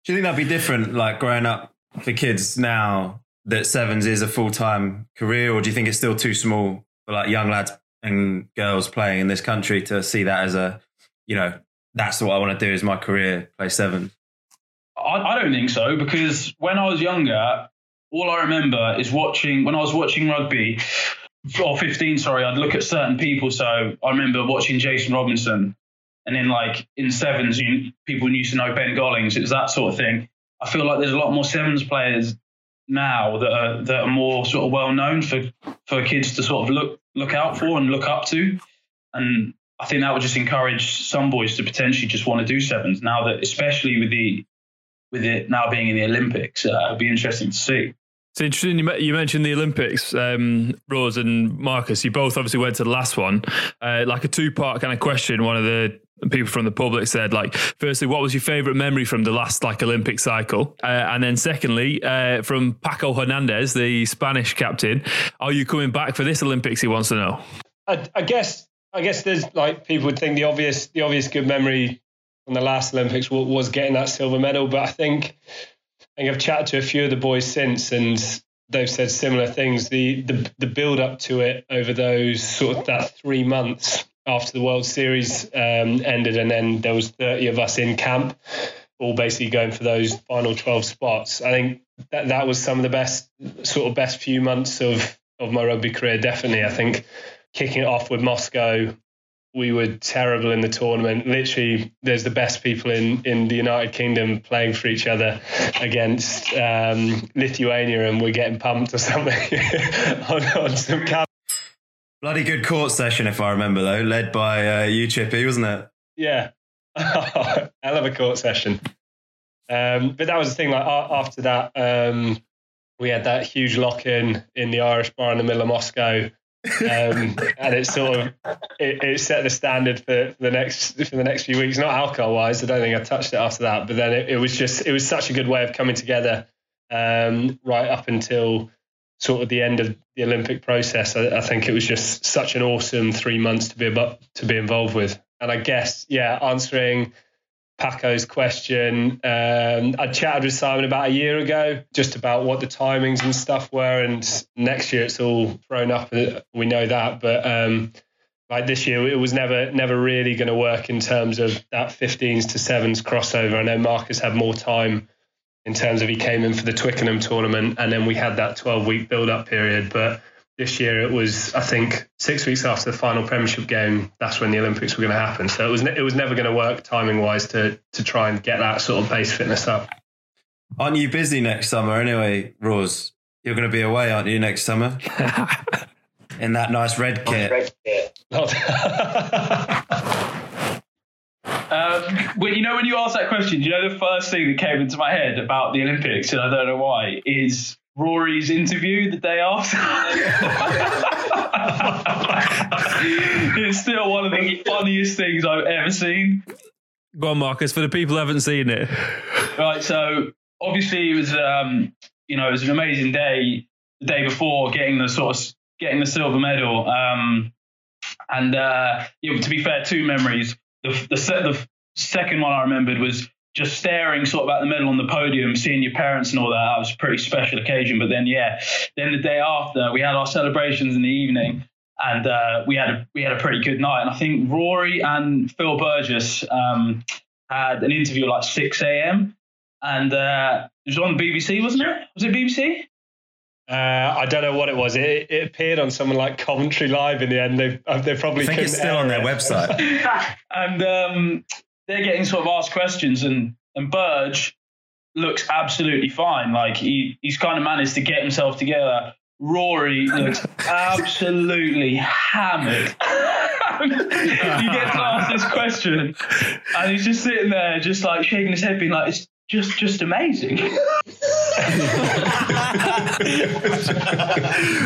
Do you think that'd be different, like growing up for kids now that sevens is a full time career, or do you think it's still too small for like young lads and girls playing in this country to see that as a, you know, that's what I want to do is my career, play seven? I, I don't think so because when I was younger, all I remember is watching when I was watching rugby or 15, sorry, I'd look at certain people. So I remember watching Jason Robinson, and then like in sevens, you, people used to know Ben Gollings. It was that sort of thing. I feel like there's a lot more sevens players now that are that are more sort of well known for for kids to sort of look look out for and look up to, and I think that would just encourage some boys to potentially just want to do sevens now that, especially with the with it now being in the Olympics, uh, it'd be interesting to see. It's interesting you mentioned the Olympics, um, Rose and Marcus. You both obviously went to the last one. Uh, like a two part kind of question. One of the people from the public said, like, firstly, what was your favourite memory from the last like Olympic cycle? Uh, and then secondly, uh, from Paco Hernandez, the Spanish captain, are you coming back for this Olympics? He wants to know. I, I guess. I guess there's like people would think the obvious, the obvious good memory from the last Olympics was getting that silver medal, but I think I think I've chatted to a few of the boys since, and they've said similar things. The the the build up to it over those sort of that three months after the World Series um, ended, and then there was thirty of us in camp, all basically going for those final twelve spots. I think that that was some of the best sort of best few months of of my rugby career. Definitely, I think kicking it off with Moscow we were terrible in the tournament. Literally, there's the best people in, in the United Kingdom playing for each other against um, Lithuania, and we're getting pumped or something on, on some cap. Bloody good court session, if I remember, though, led by uh, you, Chippy, wasn't it? Yeah, hell of a court session. Um, but that was the thing. Like after that, um, we had that huge lock in in the Irish bar in the middle of Moscow um, and it sort of it, it, set the standard for, for the next for the next few weeks. Not alcohol wise, I don't think I touched it after that. But then it, it was just it was such a good way of coming together um, right up until sort of the end of the Olympic process. I, I, think it was just such an awesome three months to be about to be involved with. And I guess yeah, answering Paco's question. Um, I chatted with Simon about a year ago just about what the timings and stuff were, and next year it's all thrown up. We know that, but um, like this year, it was never never really going to work in terms of that 15s to sevens crossover. I know Marcus had more time in terms of he came in for the Twickenham tournament, and then we had that 12 week build up period, but this year it was I think six weeks after the final Premiership game. That's when the Olympics were going to happen. So it was it was never going to work timing wise to to try and get that sort of base fitness up. Aren't you busy next summer anyway, Rose? You're going to be away, aren't you, next summer? In that nice red kit. Red kit. um, well, you know, when you ask that question, you know the first thing that came into my head about the Olympics, and I don't know why, is Rory's interview the day after. it's still one of the funniest things I've ever seen. Go on, Marcus, for the people who haven't seen it. Right, so obviously it was, um, you know, it was an amazing day the day before getting the sort of getting the silver medal. Um, and uh, yeah, to be fair, two memories. The the, the second one I remembered was just staring sort of at the medal on the podium, seeing your parents and all that. That was a pretty special occasion. But then, yeah, then the day after, we had our celebrations in the evening, and uh, we had a we had a pretty good night. And I think Rory and Phil Burgess um, had an interview like 6 a.m. and uh, it was on BBC, wasn't it? Was it BBC? Uh, I don't know what it was. It, it, appeared on someone like Coventry Live in the end. They they probably I think it's still on their it. website. and um, they're getting sort of asked questions, and and Burge looks absolutely fine. Like he he's kind of managed to get himself together. Rory looks absolutely hammered. he gets asked this question, and he's just sitting there, just like shaking his head, being like, "It's just just amazing."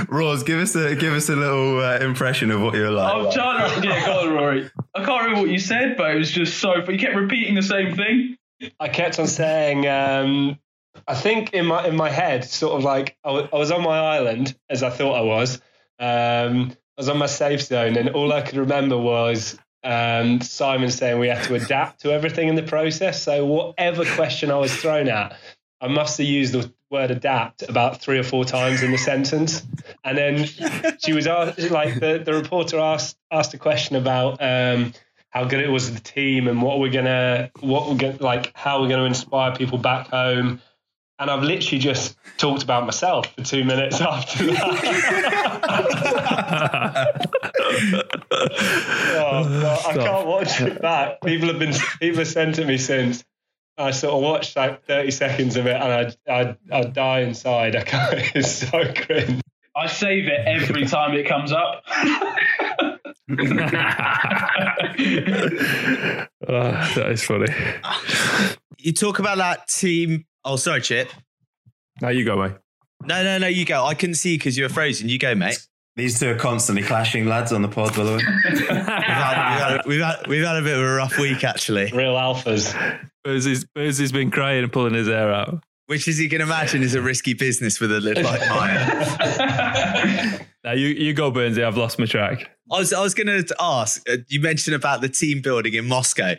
Rose, give us a give us a little uh, impression of what you're like. I'm trying to yeah, go on, Rory. I can't remember what you said, but it was just so. You kept repeating the same thing. I kept on saying. Um, I think in my in my head, sort of like I, w- I was on my island as I thought I was. Um, I was on my safe zone, and all I could remember was um, Simon saying we had to adapt to everything in the process. So whatever question I was thrown at, I must have used the, word adapt about three or four times in the sentence, and then she was asked, like the, the reporter asked asked a question about um, how good it was the team and what we're gonna what we're gonna like how we're gonna inspire people back home. And I've literally just talked about myself for two minutes after that. oh, well, I can't watch it back. People have been people have sent it me since. I sort of watched like 30 seconds of it and I I I die inside. I can't. It's so cringe. I save it every time it comes up. Oh, that is funny. You talk about that team. Oh, sorry, Chip. Now you go, mate. No, no, no. You go. I couldn't see because you were frozen. You go, mate. These two are constantly clashing lads on the pod, by the way. We've had, we've, had, we've, had, we've had a bit of a rough week actually. Real alphas. Boozy's, Boozy's been crying and pulling his hair out. Which, as you can imagine, is a risky business with a lid like mine. Now you, you go, Burnsy. I've lost my track. I was, I was going to ask. Uh, you mentioned about the team building in Moscow.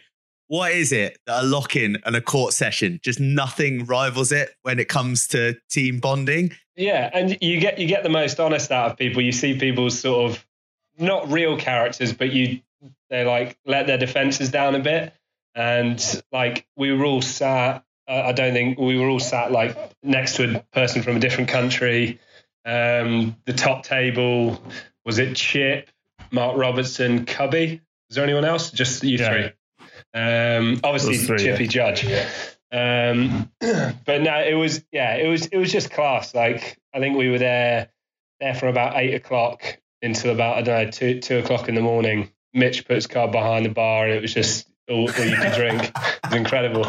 What is it that a lock in and a court session just nothing rivals it when it comes to team bonding? Yeah, and you get you get the most honest out of people. You see people's sort of not real characters, but you they like let their defenses down a bit. And like we were all sat, uh, I don't think we were all sat like next to a person from a different country. Um, the top table was it Chip, Mark Robertson, Cubby. Is there anyone else? Just you Yeah. three. Um, obviously Those three, Chippy yeah. Judge. Um, but no, it was yeah, it was it was just class. Like I think we were there there from about eight o'clock until about I don't know two two o'clock in the morning. Mitch put his car behind the bar, and it was just all, all you could drink. It was incredible.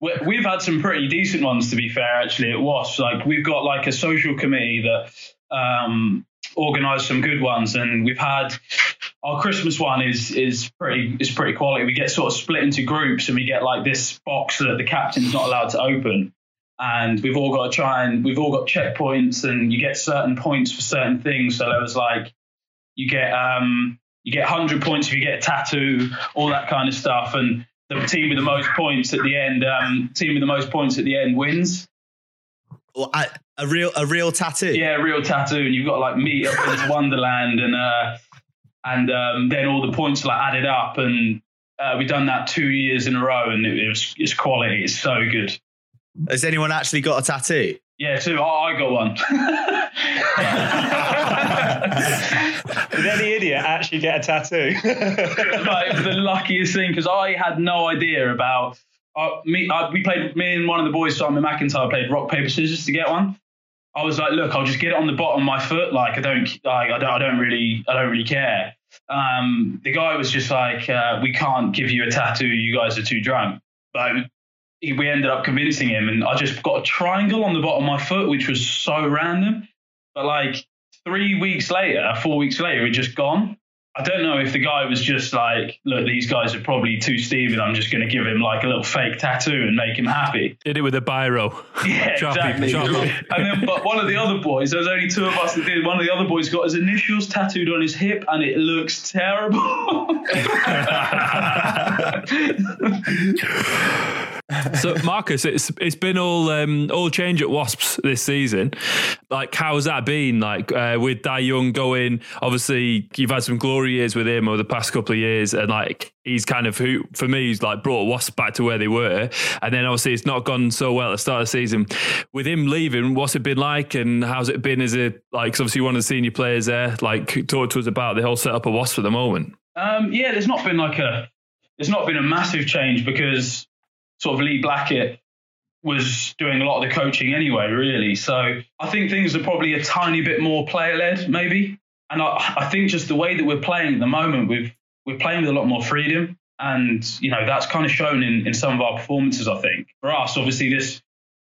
We- We've had some pretty decent ones, to be fair. Actually, at Wasps, like we've got like a social committee that um, organised some good ones, and we've had our Christmas one is is pretty is pretty quality. We get sort of split into groups, and we get like this box that the captain's not allowed to open, and we've all got to try and we've all got checkpoints, and you get certain points for certain things. So there was like you get um you get 100 points if you get a tattoo, all that kind of stuff, and the team with the most points at the end, um, team with the most points at the end wins. Or a, a real a real tattoo? Yeah, a real tattoo, and you've got like meet up into Wonderland, and uh, and um, then all the points are like added up, and uh, we've done that two years in a row, and it, it was it's quality, it's so good. Has anyone actually got a tattoo? Yeah, so I, I got one. Did any idiot actually get a tattoo? like, it was the luckiest thing because I had no idea about. Uh, me, uh, we played. Me and one of the boys, Simon McIntyre, played rock paper scissors to get one. I was like, look, I'll just get it on the bottom of my foot. Like, I don't, like, I don't, I don't really, I don't really care. Um, the guy was just like, uh, we can't give you a tattoo. You guys are too drunk. But we ended up convincing him, and I just got a triangle on the bottom of my foot, which was so random. But like three weeks later, four weeks later, it just gone. I don't know if the guy was just like, look, these guys are probably too Steven. I'm just going to give him like a little fake tattoo and make him happy. Did it with a biro. Yeah, Sharpie- exactly. Sharpie. And then, but one of the other boys, there was only two of us that did. One of the other boys got his initials tattooed on his hip, and it looks terrible. So Marcus, it's it's been all um, all change at Wasps this season. Like, how's that been? Like uh, with Dai Young going, obviously you've had some glory years with him over the past couple of years, and like he's kind of who for me he's like brought Wasps back to where they were, and then obviously it's not gone so well at the start of the season. With him leaving, what's it been like, and how's it been as a like 'cause obviously one of the senior players there? Like, talk to us about the whole setup of Wasps at the moment. Um, yeah, there's not been like a there's not been a massive change because sort of Lee Blackett was doing a lot of the coaching anyway, really. So I think things are probably a tiny bit more player led, maybe. And I, I think just the way that we're playing at the moment, we've we're playing with a lot more freedom, and you know that's kind of shown in in some of our performances. I think for us, obviously this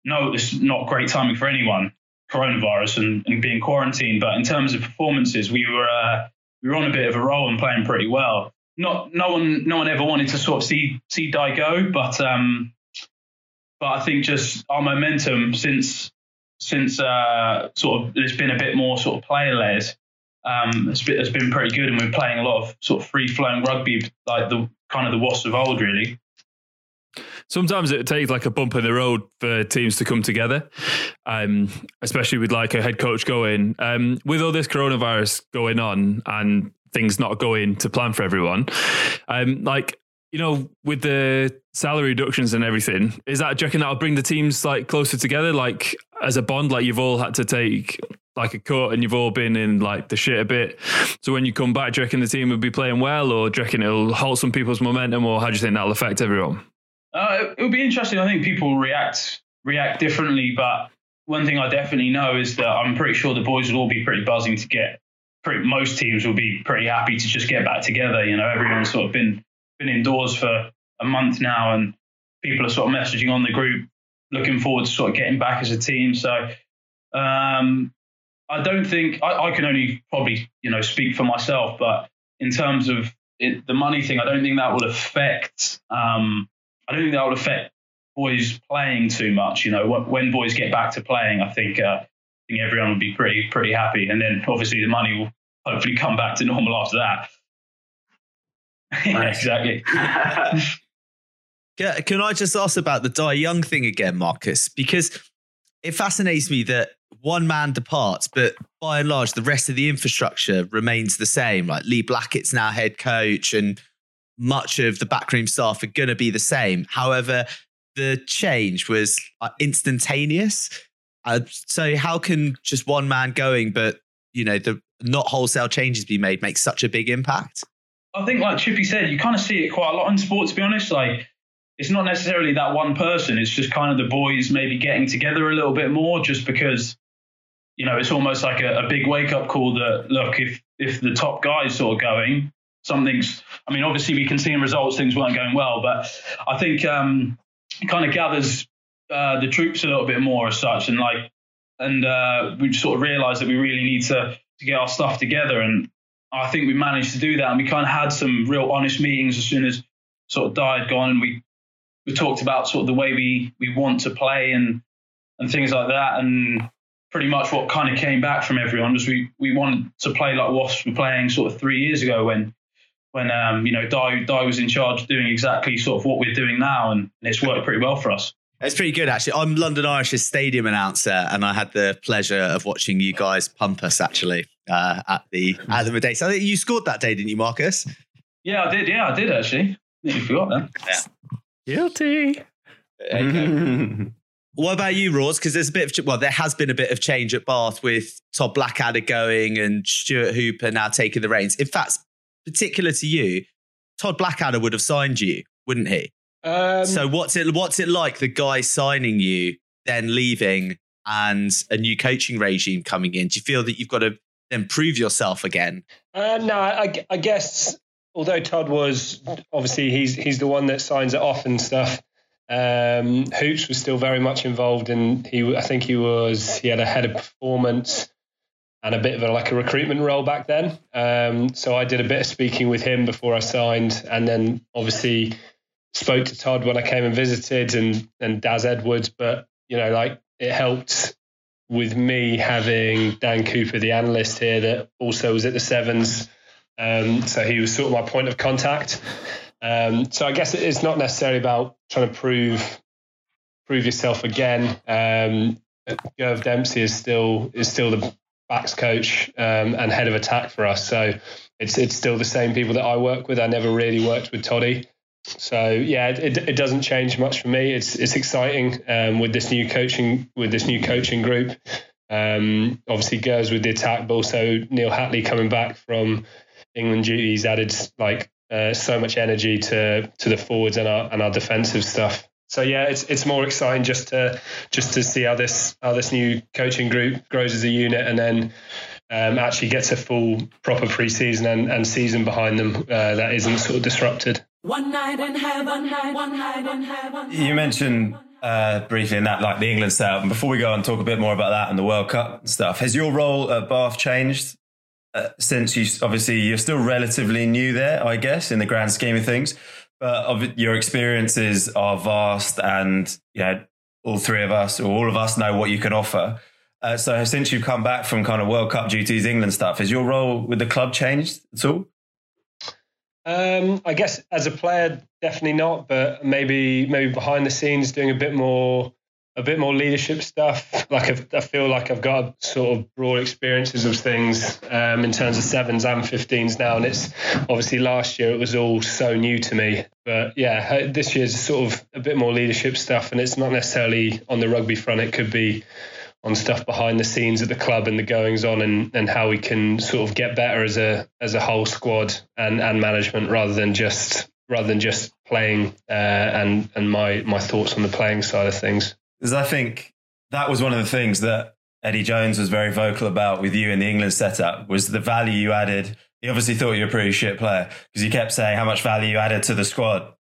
no, this not great timing for anyone, coronavirus and, and being quarantined. But in terms of performances, we were uh, we were on a bit of a roll and playing pretty well. Not no one no one ever wanted to sort of see see Dai go, but um, but I think just our momentum since since uh, sort of there's been a bit more sort of player led. Um, it's been, it's been pretty good, and we're playing a lot of sort of free flowing rugby, like the kind of the Wasps of old, really. sometimes it takes like a bump in the road for teams to come together, um, especially with like a head coach going. Um, with all this coronavirus going on and things not going to plan for everyone, um, like you know, with the salary reductions and everything, is that do reckon that'll bring the teams like closer together, like as a bond, like you've all had to take like a cut and you've all been in like the shit a bit. So when you come back, do you reckon the team will be playing well, or do you reckon it'll halt some people's momentum, or how do you think that'll affect everyone? Uh, it'll be interesting. I think people react react differently, but one thing I definitely know is that I'm pretty sure the boys will all be pretty buzzing to get. Pretty, most teams will be pretty happy to just get back together. You know, everyone's sort of been been indoors for a month now, and people are sort of messaging on the group, looking forward to sort of getting back as a team. So um, I don't think I, I, can only probably you know speak for myself, but in terms of it, the money thing, I don't think that will affect. Um, I don't think that will affect boys playing too much. You know, when boys get back to playing, I think uh, I think everyone will be pretty pretty happy, and then obviously the money will hopefully come back to normal after that. yeah, exactly. Can I just ask about the Dai Young thing again, Marcus? Because it fascinates me that one man departs, but by and large, the rest of the infrastructure remains the same. Like Lee Blackett's now head coach, and much of the backroom staff are going to be the same. However, the change was uh, instantaneous. Uh, so, how can just one man going, but you know, the not wholesale changes be made, make such a big impact? I think, like Chippy said, you kind of see it quite a lot in sport. To be honest, like it's not necessarily that one person. It's just kind of the boys maybe getting together a little bit more, just because you know it's almost like a, a big wake up call that look, if if the top guy's sort of going, something's. I mean, obviously we can see in results things weren't going well, but I think um, it kind of gathers uh, the troops a little bit more as such, and like, and uh, we sort of realised that we really need to to get our stuff together, and I think we managed to do that, and we kind of had some real honest meetings as soon as sort of died gone, and we we talked about sort of the way we we want to play and and things like that, and pretty much what kind of came back from everyone was we we wanted to play like Wasps were playing sort of three years ago when when um, you know Dai, Dai was in charge doing exactly sort of what we're doing now, and, and it's worked pretty well for us. It's pretty good, actually. I'm London Irish's stadium announcer, and I had the pleasure of watching you guys pump us actually uh, at the at the day. So you scored that day, didn't you, Marcus? Yeah, I did. Yeah, I did actually. You forgot then. Yeah. Guilty. what about you, Roars? Because there's a bit of well, there has been a bit of change at Bath with Todd Blackadder going and Stuart Hooper now taking the reins. In fact, particular to you, Todd Blackadder would have signed you, wouldn't he? Um, so what's it what's it like the guy signing you, then leaving, and a new coaching regime coming in? Do you feel that you've got to then prove yourself again? Uh, no, I, I guess although Todd was obviously he's he's the one that signs it off and stuff. Um, Hoops was still very much involved, and he I think he was he had a head of performance and a bit of a, like a recruitment role back then. Um, so I did a bit of speaking with him before I signed, and then obviously spoke to Todd when I came and visited, and and Daz Edwards. But you know, like it helped with me having Dan Cooper, the analyst here, that also was at the Sevens. Um, so he was sort of my point of contact. Um, so I guess it's not necessarily about trying to prove prove yourself again. Um, Gerv Dempsey is still is still the backs coach um, and head of attack for us. So it's it's still the same people that I work with. I never really worked with Toddy. So yeah, it, it doesn't change much for me. It's it's exciting um, with this new coaching with this new coaching group. Um, obviously, goes with the attack, but also Neil Hatley coming back from England duties added like uh, so much energy to to the forwards and our and our defensive stuff. So yeah, it's it's more exciting just to just to see how this how this new coaching group grows as a unit, and then um, actually gets a full proper preseason and, and season behind them uh, that isn't sort of disrupted. One night in heaven, one night in heaven. You mentioned uh, briefly in that, like the England setup. And before we go and talk a bit more about that and the World Cup and stuff, has your role at Bath changed uh, since you obviously you're still relatively new there, I guess, in the grand scheme of things. But of, your experiences are vast, and yeah, all three of us or all of us know what you can offer. Uh, so since you've come back from kind of World Cup duties, England stuff, has your role with the club changed at all? Um, I guess as a player, definitely not, but maybe maybe behind the scenes doing a bit more a bit more leadership stuff. Like I've, i feel like I've got sort of broad experiences of things um, in terms of sevens and 15s now, and it's obviously last year it was all so new to me. But yeah, this year's sort of a bit more leadership stuff, and it's not necessarily on the rugby front. It could be on stuff behind the scenes at the club and the goings on and, and how we can sort of get better as a as a whole squad and, and management rather than just rather than just playing uh, and and my my thoughts on the playing side of things. Because I think that was one of the things that Eddie Jones was very vocal about with you in the England setup was the value you added. He obviously thought you were a pretty shit player because you kept saying how much value you added to the squad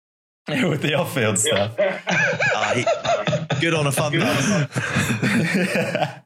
with the off-field stuff. uh, good on a fun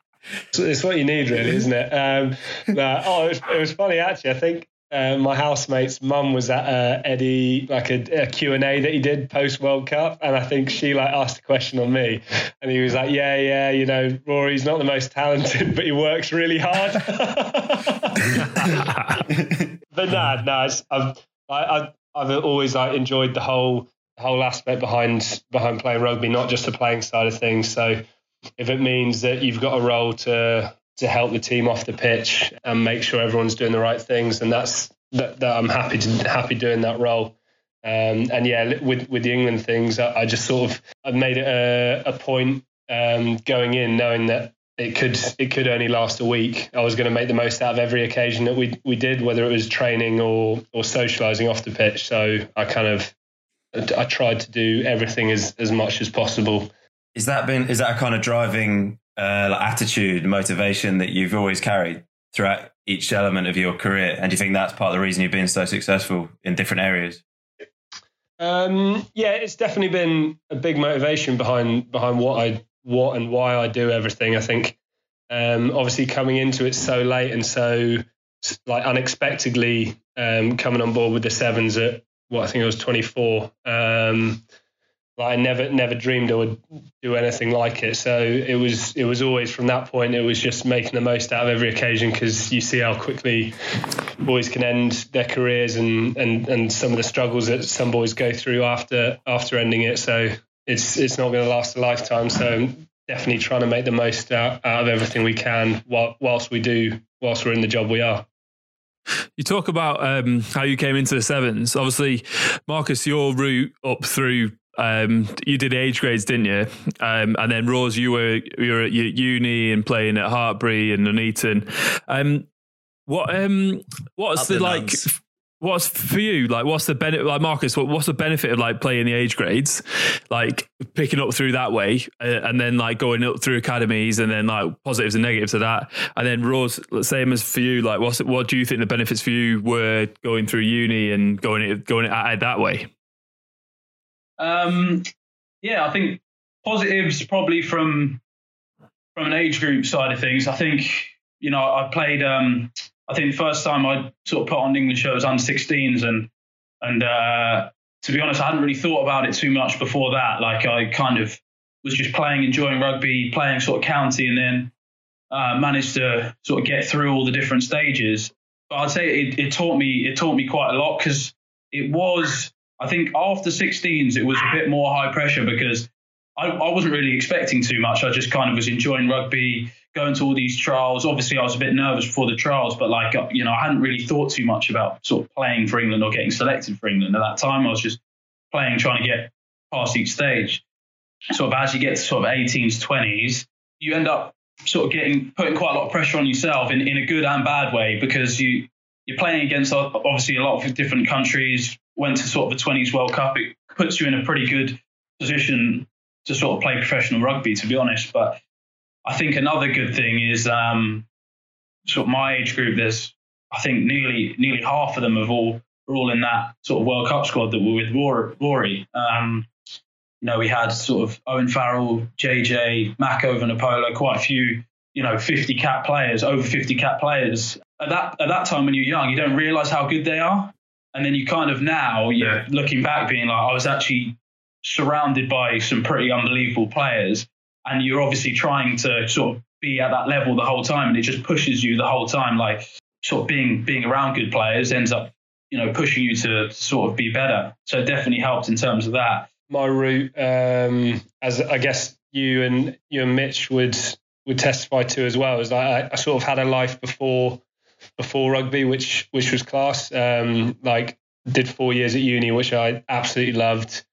it's what you need, really, isn't it? Um, oh, it was, it was, funny actually. I think uh, my housemate's mum was at uh, Eddie like a, Q and A that he did post World Cup, and I think she like asked a question on me, and he was like, "Yeah, yeah, you know, Rory's not the most talented, but he works really hard." but nah, nah, I've I, I've I've always like enjoyed the whole whole aspect behind behind playing rugby, not just the playing side of things. So if it means that you've got a role to to help the team off the pitch and make sure everyone's doing the right things, and that's that, that I'm happy to happy doing that role. Um, and yeah, with with the England things, I, I just sort of I've made it a, a point um, going in, knowing that it could it could only last a week. I was going to make the most out of every occasion that we we did, whether it was training or or socialising off the pitch. So I kind of I tried to do everything as as much as possible. Is that been is that a kind of driving uh, like attitude, motivation that you've always carried throughout each element of your career? And do you think that's part of the reason you've been so successful in different areas? Um, yeah, it's definitely been a big motivation behind behind what I what and why I do everything. I think um, obviously coming into it so late and so like unexpectedly um, coming on board with the sevens at what I think I was 24. Um, I never never dreamed I would do anything like it. So it was it was always from that point it was just making the most out of every occasion because you see how quickly boys can end their careers and, and and some of the struggles that some boys go through after after ending it. So it's it's not going to last a lifetime. So definitely trying to make the most out, out of everything we can whilst we do whilst we're in the job we are. You talk about um, how you came into the sevens. Obviously, Marcus, your route up through um, you did age grades, didn't you? Um, and then Rose, you were you were at uni and playing at Hartpury and Nuneaton. Um, what um, what's the, the like? What's for you like what's the benefit like marcus what, what's the benefit of like playing the age grades? Like picking up through that way uh, and then like going up through academies and then like positives and negatives of that. And then rose same as for you like what's what do you think the benefits for you were going through uni and going going at it that way? Um yeah i think positives probably from from an age group side of things. I think you know i played um I think the first time I sort of put on England show was under 16s, and and uh, to be honest, I hadn't really thought about it too much before that. Like I kind of was just playing, enjoying rugby, playing sort of county, and then uh, managed to sort of get through all the different stages. But I'd say it, it taught me it taught me quite a lot because it was I think after 16s it was a bit more high pressure because I, I wasn't really expecting too much. I just kind of was enjoying rugby, going to all these trials. Obviously, I was a bit nervous before the trials, but like, uh, you know, I hadn't really thought too much about sort of playing for England or getting selected for England at that time. I was just playing, trying to get past each stage. Sort of as you get to sort of 18s, 20s, you end up sort of getting putting quite a lot of pressure on yourself in, in a good and bad way because you you're playing against obviously a lot of different countries. Went to sort of the 20s World Cup. It puts you in a pretty good position to sort of play professional rugby, to be honest. But I think another good thing is um, sort of my age group. There's I think nearly nearly half of them have all are all in that sort of World Cup squad that were with Rory. Um, you know, we had sort of Owen Farrell, JJ, Mako Vunipola, quite a few, you know, 50 cap players, over 50 cap players. At that at that time when you're young, you don't realise how good they are. And then you kind of now, yeah. looking back, being like, I was actually surrounded by some pretty unbelievable players and you're obviously trying to sort of be at that level the whole time, and it just pushes you the whole time. Like sort of being being around good players ends up you know, pushing you to sort of be better. So it definitely helped in terms of that. My route, um, as I guess you and you and Mitch would would testify to as well, is I, I sort of had a life before before rugby, which which was class. Um, like did four years at uni, which I absolutely loved.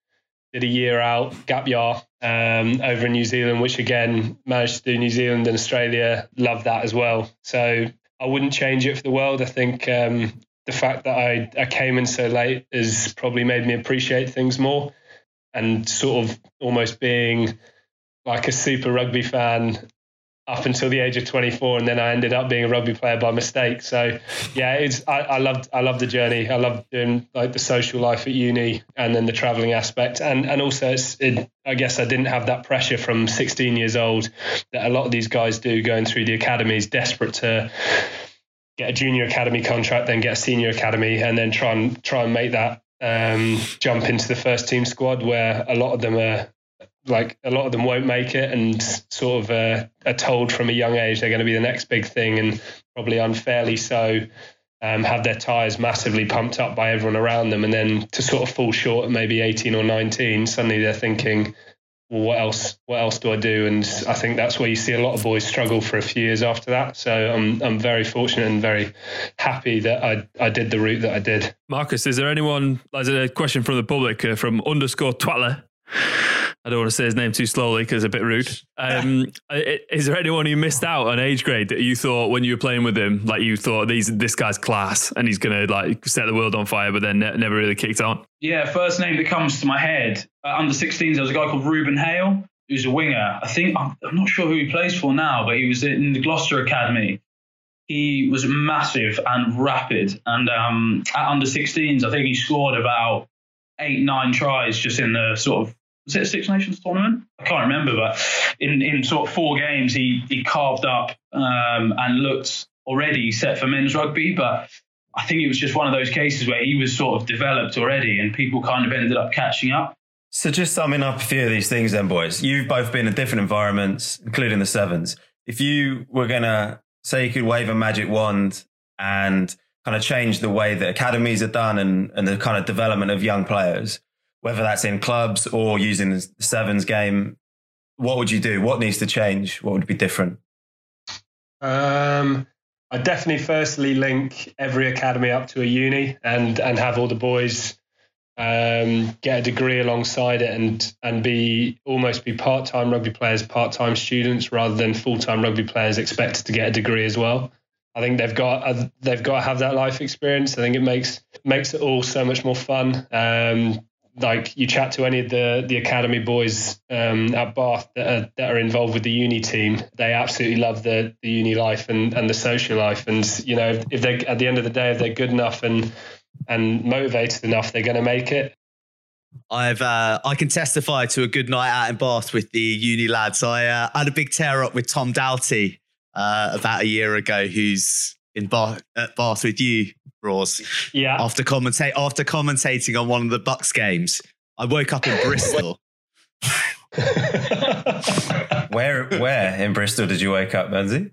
Did a year out, gap year, um, over in New Zealand, which again managed to do New Zealand and Australia. Loved that as well. So I wouldn't change it for the world. I think um, the fact that I, I came in so late has probably made me appreciate things more and sort of almost being like a super rugby fan up until the age of 24 and then I ended up being a rugby player by mistake. So yeah it's I, I loved I loved the journey. I loved doing like the social life at uni and then the traveling aspect. And and also it's it, I guess I didn't have that pressure from 16 years old that a lot of these guys do going through the academies desperate to get a junior academy contract then get a senior academy and then try and try and make that um, jump into the first team squad where a lot of them are like a lot of them won't make it and sort of uh, are told from a young age they're going to be the next big thing and probably unfairly so um, have their tires massively pumped up by everyone around them. And then to sort of fall short at maybe 18 or 19 suddenly they're thinking well what else what else do I do? And I think that's where you see a lot of boys struggle for a few years after that. So I'm I'm very fortunate and very happy that I I did the route that I did. Marcus is there anyone there's a question from the public uh, from underscore twatler I don't want to say his name too slowly because it's a bit rude. Um, is there anyone who missed out on age grade that you thought when you were playing with him, like you thought these this guy's class and he's gonna like set the world on fire, but then ne- never really kicked on? Yeah, first name that comes to my head uh, under 16s, there was a guy called Ruben Hale, who's a winger. I think I'm, I'm not sure who he plays for now, but he was in the Gloucester Academy. He was massive and rapid, and um, at under 16s, I think he scored about eight, nine tries just in the sort of was it a Six Nations tournament? I can't remember, but in, in sort of four games, he he carved up um, and looked already set for men's rugby. But I think it was just one of those cases where he was sort of developed already, and people kind of ended up catching up. So just summing up a few of these things, then, boys. You've both been in different environments, including the sevens. If you were gonna say you could wave a magic wand and kind of change the way that academies are done and, and the kind of development of young players, whether that's in clubs or using the sevens game, what would you do? What needs to change? What would be different? Um, I definitely firstly link every academy up to a uni and and have all the boys um, get a degree alongside it and and be almost be part time rugby players, part time students rather than full time rugby players expected to get a degree as well. I think they've got uh, they've got to have that life experience. I think it makes makes it all so much more fun. Um, like you chat to any of the the academy boys um, at Bath that are, that are involved with the uni team, they absolutely love the the uni life and, and the social life. And you know, if, they at the end of the day, if they're good enough and and motivated enough, they're going to make it. I've uh, I can testify to a good night out in Bath with the uni lads. I uh, had a big tear up with Tom Doughty uh, about a year ago, who's in Bath, at Bath with you, Roars. Yeah. After commentate after commentating on one of the Bucks games, I woke up in Bristol. where where in Bristol did you wake up, Benzie?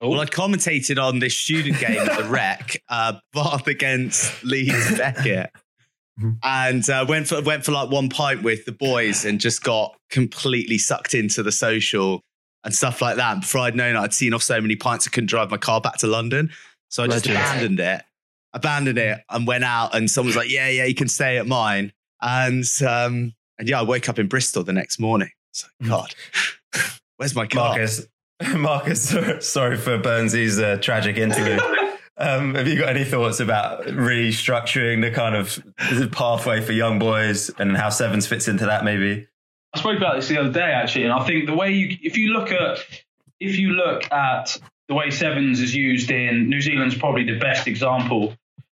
Well, I commentated on this student game at the Rec, uh, Bath against Leeds Beckett, and uh, went for went for like one pint with the boys and just got completely sucked into the social and stuff like that. And before I'd known it, I'd seen off so many pints I couldn't drive my car back to London. So I just Legend. abandoned it, abandoned it, and went out. And someone was like, "Yeah, yeah, you can stay at mine." And um, and yeah, I woke up in Bristol the next morning. So God, where's my car? Marcus, Marcus, sorry for Burnsy's uh, tragic interlude. Um, have you got any thoughts about restructuring the kind of pathway for young boys and how sevens fits into that? Maybe. I spoke about this the other day actually, and I think the way you, if you look at, if you look at the way sevens is used in New Zealand's probably the best example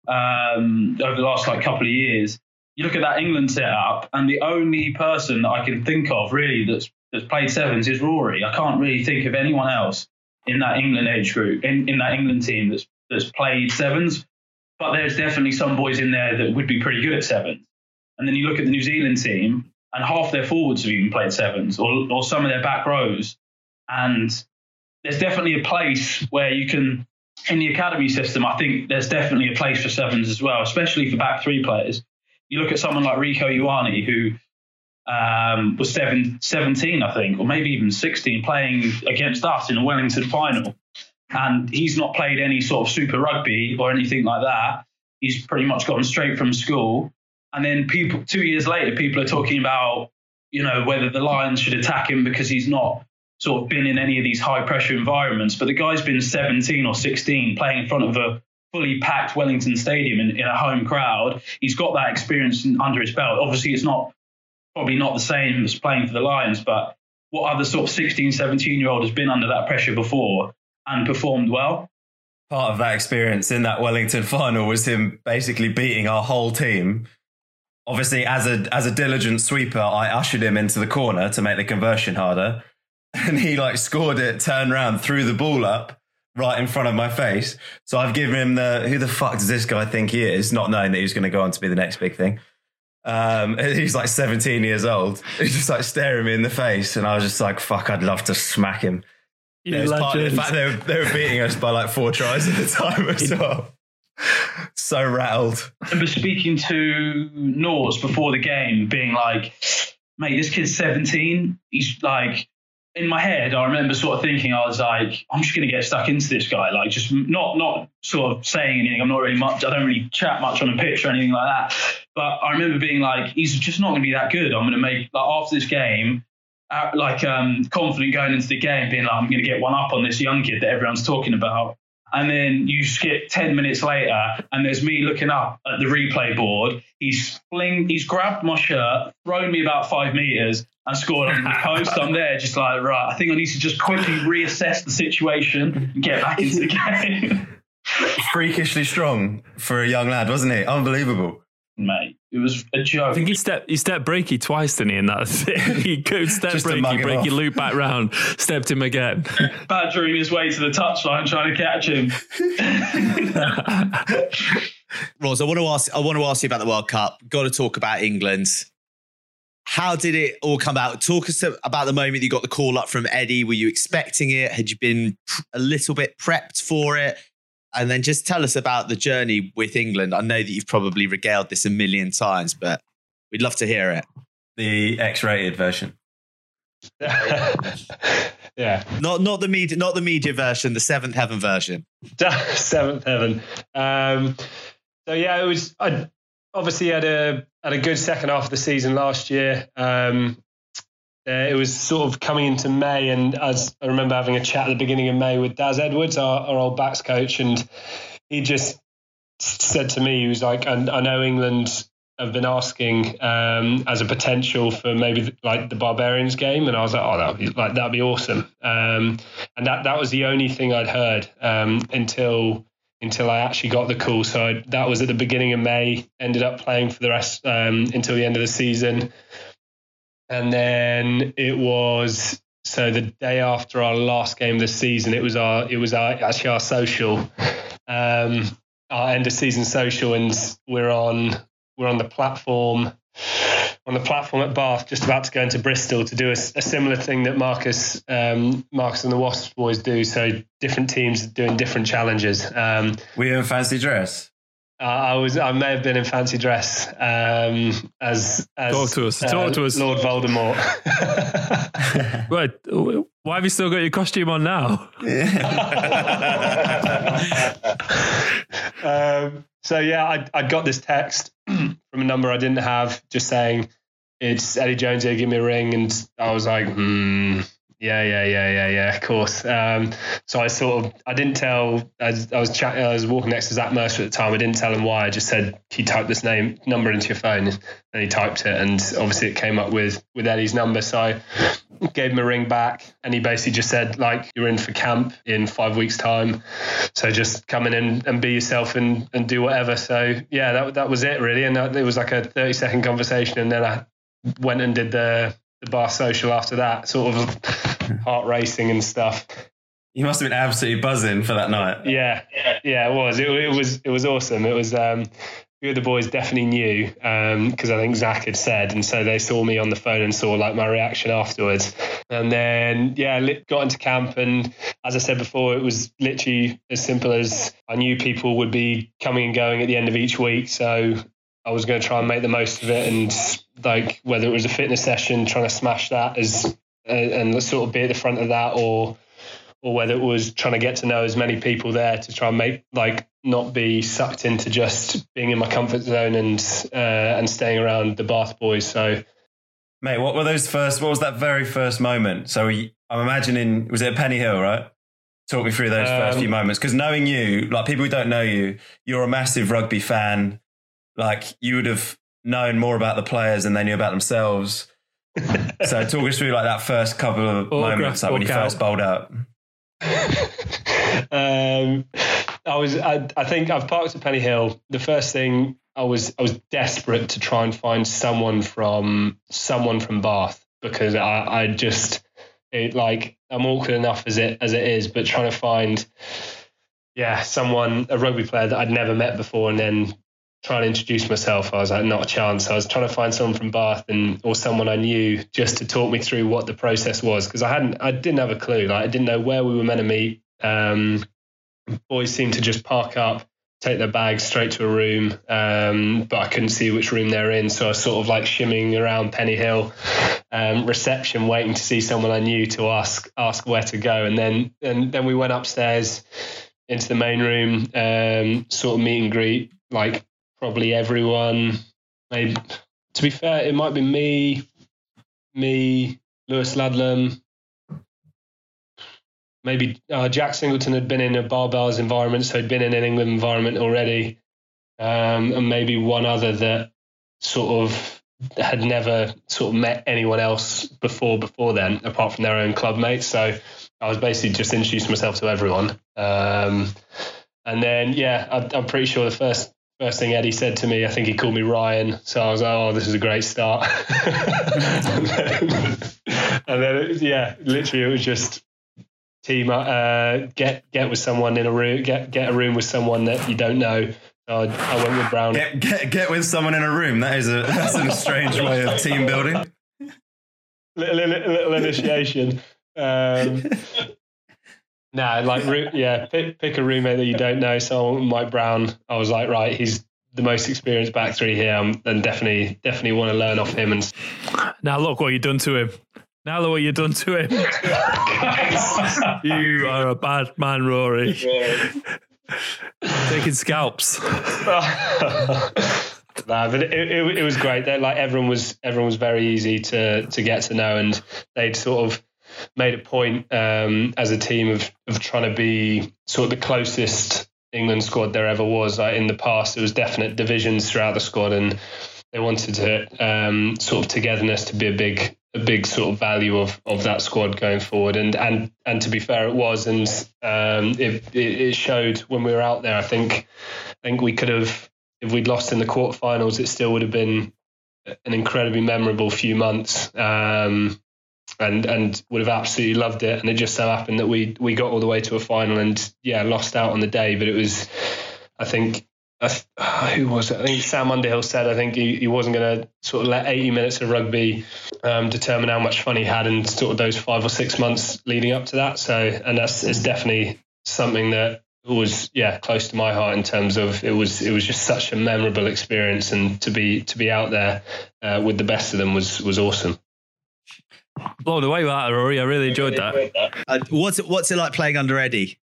um, over the last like couple of years. You look at that England setup, and the only person that I can think of really that's that's played sevens is Rory. I can't really think of anyone else in that England age group, in, in that England team that's that's played sevens. But there's definitely some boys in there that would be pretty good at sevens. And then you look at the New Zealand team, and half their forwards have even played sevens, or or some of their back rows. And there's definitely a place where you can in the academy system, I think there's definitely a place for sevens as well, especially for back three players. You look at someone like Rieko Ioane, who um, was seven, 17, I think, or maybe even 16, playing against us in a Wellington final. And he's not played any sort of super rugby or anything like that. He's pretty much gotten straight from school. And then people, two years later, people are talking about, you know, whether the Lions should attack him because he's not sort of been in any of these high pressure environments. But the guy's been 17 or 16 playing in front of a fully packed Wellington Stadium in, in a home crowd. He's got that experience under his belt. Obviously, it's not probably not the same as playing for the Lions, but what other sort of 16, 17 year old has been under that pressure before and performed well? Part of that experience in that Wellington final was him basically beating our whole team. Obviously, as a as a diligent sweeper, I ushered him into the corner to make the conversion harder, and he like scored it, turned around, threw the ball up, right in front of my face. So I've given him the who the fuck does this guy think he is, not knowing that he's going to go on to be the next big thing. Um, he's like 17 years old. He's just like staring me in the face, and I was just like, "Fuck, I'd love to smack him." You Yeah, it's part of the fact they were, they were beating us by like four tries at the time as well. So rattled. I remember speaking to Norse before the game, being like, mate, this kid's 17. He's like, in my head, I remember sort of thinking, I was like, I'm just going to get stuck into this guy. Like, just not, not sort of saying anything. I'm not really much, I don't really chat much on a pitch or anything like that. But I remember being like, he's just not going to be that good. I'm going to make, like, after this game, uh, like, um, confident going into the game, being like, I'm going to get one up on this young kid that everyone's talking about. And then you skip 10 minutes later, and there's me looking up at the replay board. He's fling, he's grabbed my shirt, thrown me about five meters, and scored on the post. I'm there, just like, right, I think I need to just quickly reassess the situation and get back into the game. Freakishly strong for a young lad, wasn't he? Unbelievable. Mate, it was a joke. I think he stepped he stepped breaky twice, didn't he? In that he go step Just to breaky, breaky off. loop back round, stepped him again. badgering his way to the touchline trying to catch him. Roz, I want to ask. I want to ask you about the World Cup. Got to talk about England. How did it all come out? Talk us about the moment you got the call up from Eddie. Were you expecting it? Had you been a little bit prepped for it? And then just tell us about the journey with England. I know that you've probably regaled this a million times, but we'd love to hear it. The X-rated version. yeah. Not not the media, not the media version, the Seventh Heaven version. Seventh heaven. Um, so yeah, it was. I obviously had a had a good second half of the season last year. Um, uh, it was sort of coming into May, and as I remember having a chat at the beginning of May with Daz Edwards, our, our old backs coach, and he just said to me, he was like, "I, I know England." Have been asking um, as a potential for maybe like the Barbarians game, and I was like, "Oh, that'd be like that'd be awesome." Um, and that that was the only thing I'd heard um, until until I actually got the call. So I, that was at the beginning of May. Ended up playing for the rest um, until the end of the season, and then it was so the day after our last game of the season. It was our it was our actually our social, um, our end of season social, and we're on we're on the platform on the platform at Bath, just about to go into Bristol to do a, a similar thing that Marcus, um, Marcus and the Wasps boys do. So different teams doing different challenges. Um, you in fancy dress? Uh, I was, I may have been in fancy dress um, as, as Talk to us, talk to us. Lord Voldemort. Wait, why have you still got your costume on now? um, so yeah, I, I got this text from a number I didn't have, just saying it's Eddie Jones here. Give me a ring, and I was like, hmm, yeah, yeah, yeah, yeah, yeah, of course. Um, so I sort of I didn't tell. I was chatting, I was walking next to Zach Mercer at the time. I didn't tell him why. I just said, "Can you type this name number into your phone?" And he typed it, and obviously it came up with with Eddie's number. So I gave him a ring back, and he basically just said, "Like you're in for camp in five weeks' time." So just come in and, and be yourself and, and do whatever. So yeah, that that was it really, and it was like a thirty second conversation, and then I went and did the the bar social after that, sort of heart racing and stuff. You must have been absolutely buzzing for that night. Yeah, yeah, it was. It, it was it was awesome. It was um, few of the boys definitely knew because um, I think Zach had said, and so they saw me on the phone and saw like my reaction afterwards. And then yeah, got into camp, and as I said before, it was literally as simple as I knew people would be coming and going at the end of each week, so I was going to try and make the most of it, and like whether it was a fitness session, trying to smash that as uh, and sort of be at the front of that, or or whether it was trying to get to know as many people there to try and make like not be sucked into just being in my comfort zone and uh, and staying around the Bath boys. So, mate, what were those first? What was that very first moment? So I'm imagining was it Penny Hill, right? Talk me through those um, first few um, moments because knowing you, like people who don't know you, you're a massive rugby fan. Like you would have known more about the players than they knew about themselves. so talk us through like that first couple of moments, like when you first bowled out. um, I was. I, I think I've parked at Penny Hill. The first thing I was, I was desperate to try and find someone from someone from Bath because I, I just, it like I'm awkward enough as it as it is, but trying to find, yeah, someone a rugby player that I'd never met before, and then trying to introduce myself, I was like, not a chance. I was trying to find someone from Bath and or someone I knew just to talk me through what the process was because I hadn't, I didn't have a clue. Like I didn't know where we were meant to meet. Um, boys seemed to just park up, take their bags straight to a room, um, but I couldn't see which room they're in. So I was sort of like shimming around Penny Hill um, reception, waiting to see someone I knew to ask ask where to go. And then and then we went upstairs into the main room, um, sort of meet and greet, like probably everyone. Maybe to be fair, it might be me, me, Lewis Ludlam, maybe uh, Jack Singleton had been in a barbells environment, so he'd been in an England environment already, um, and maybe one other that sort of had never sort of met anyone else before before then, apart from their own club mates. So I was basically just introducing myself to everyone. Um, and then, yeah, I, I'm pretty sure the first first thing Eddie said to me, I think he called me Ryan. So I was like, oh, this is a great start. and then, and then it, yeah, literally, it was just team uh, get get with someone in a room get get a room with someone that you don't know. I, I went with Brown. Get, get get with someone in a room. That is a that's a strange way of team building. Little, little, little initiation. Um, nah like yeah pick, pick a roommate that you don't know so Mike Brown I was like right he's the most experienced back three here and definitely definitely want to learn off him and now look what you've done to him now look what you've done to him. you are a bad man, Rory. Taking scalps. nah, but it, it, it was great. That like everyone was everyone was very easy to to get to know, and they'd sort of made a point um, as a team of of trying to be sort of the closest England squad there ever was. Like in the past, there was definite divisions throughout the squad, and they wanted to um, sort of togetherness to be a big a big sort of value of of that squad going forward. And and and to be fair, it was, and um, it it showed when we were out there. I think I think we could have if we'd lost in the quarterfinals, it still would have been an incredibly memorable few months. Um, and and would have absolutely loved it. And it just so happened that we we got all the way to a final and yeah, lost out on the day. But it was, I think, uh, who was it? I think Sam Underhill said I think he, he wasn't going to sort of let 80 minutes of rugby um, determine how much fun he had in sort of those five or six months leading up to that. So, and that's it's definitely something that was yeah close to my heart in terms of it was it was just such a memorable experience and to be to be out there uh, with the best of them was was awesome. Blown away with that, Rory. I really enjoyed that. Uh, what's it What's it like playing under Eddie?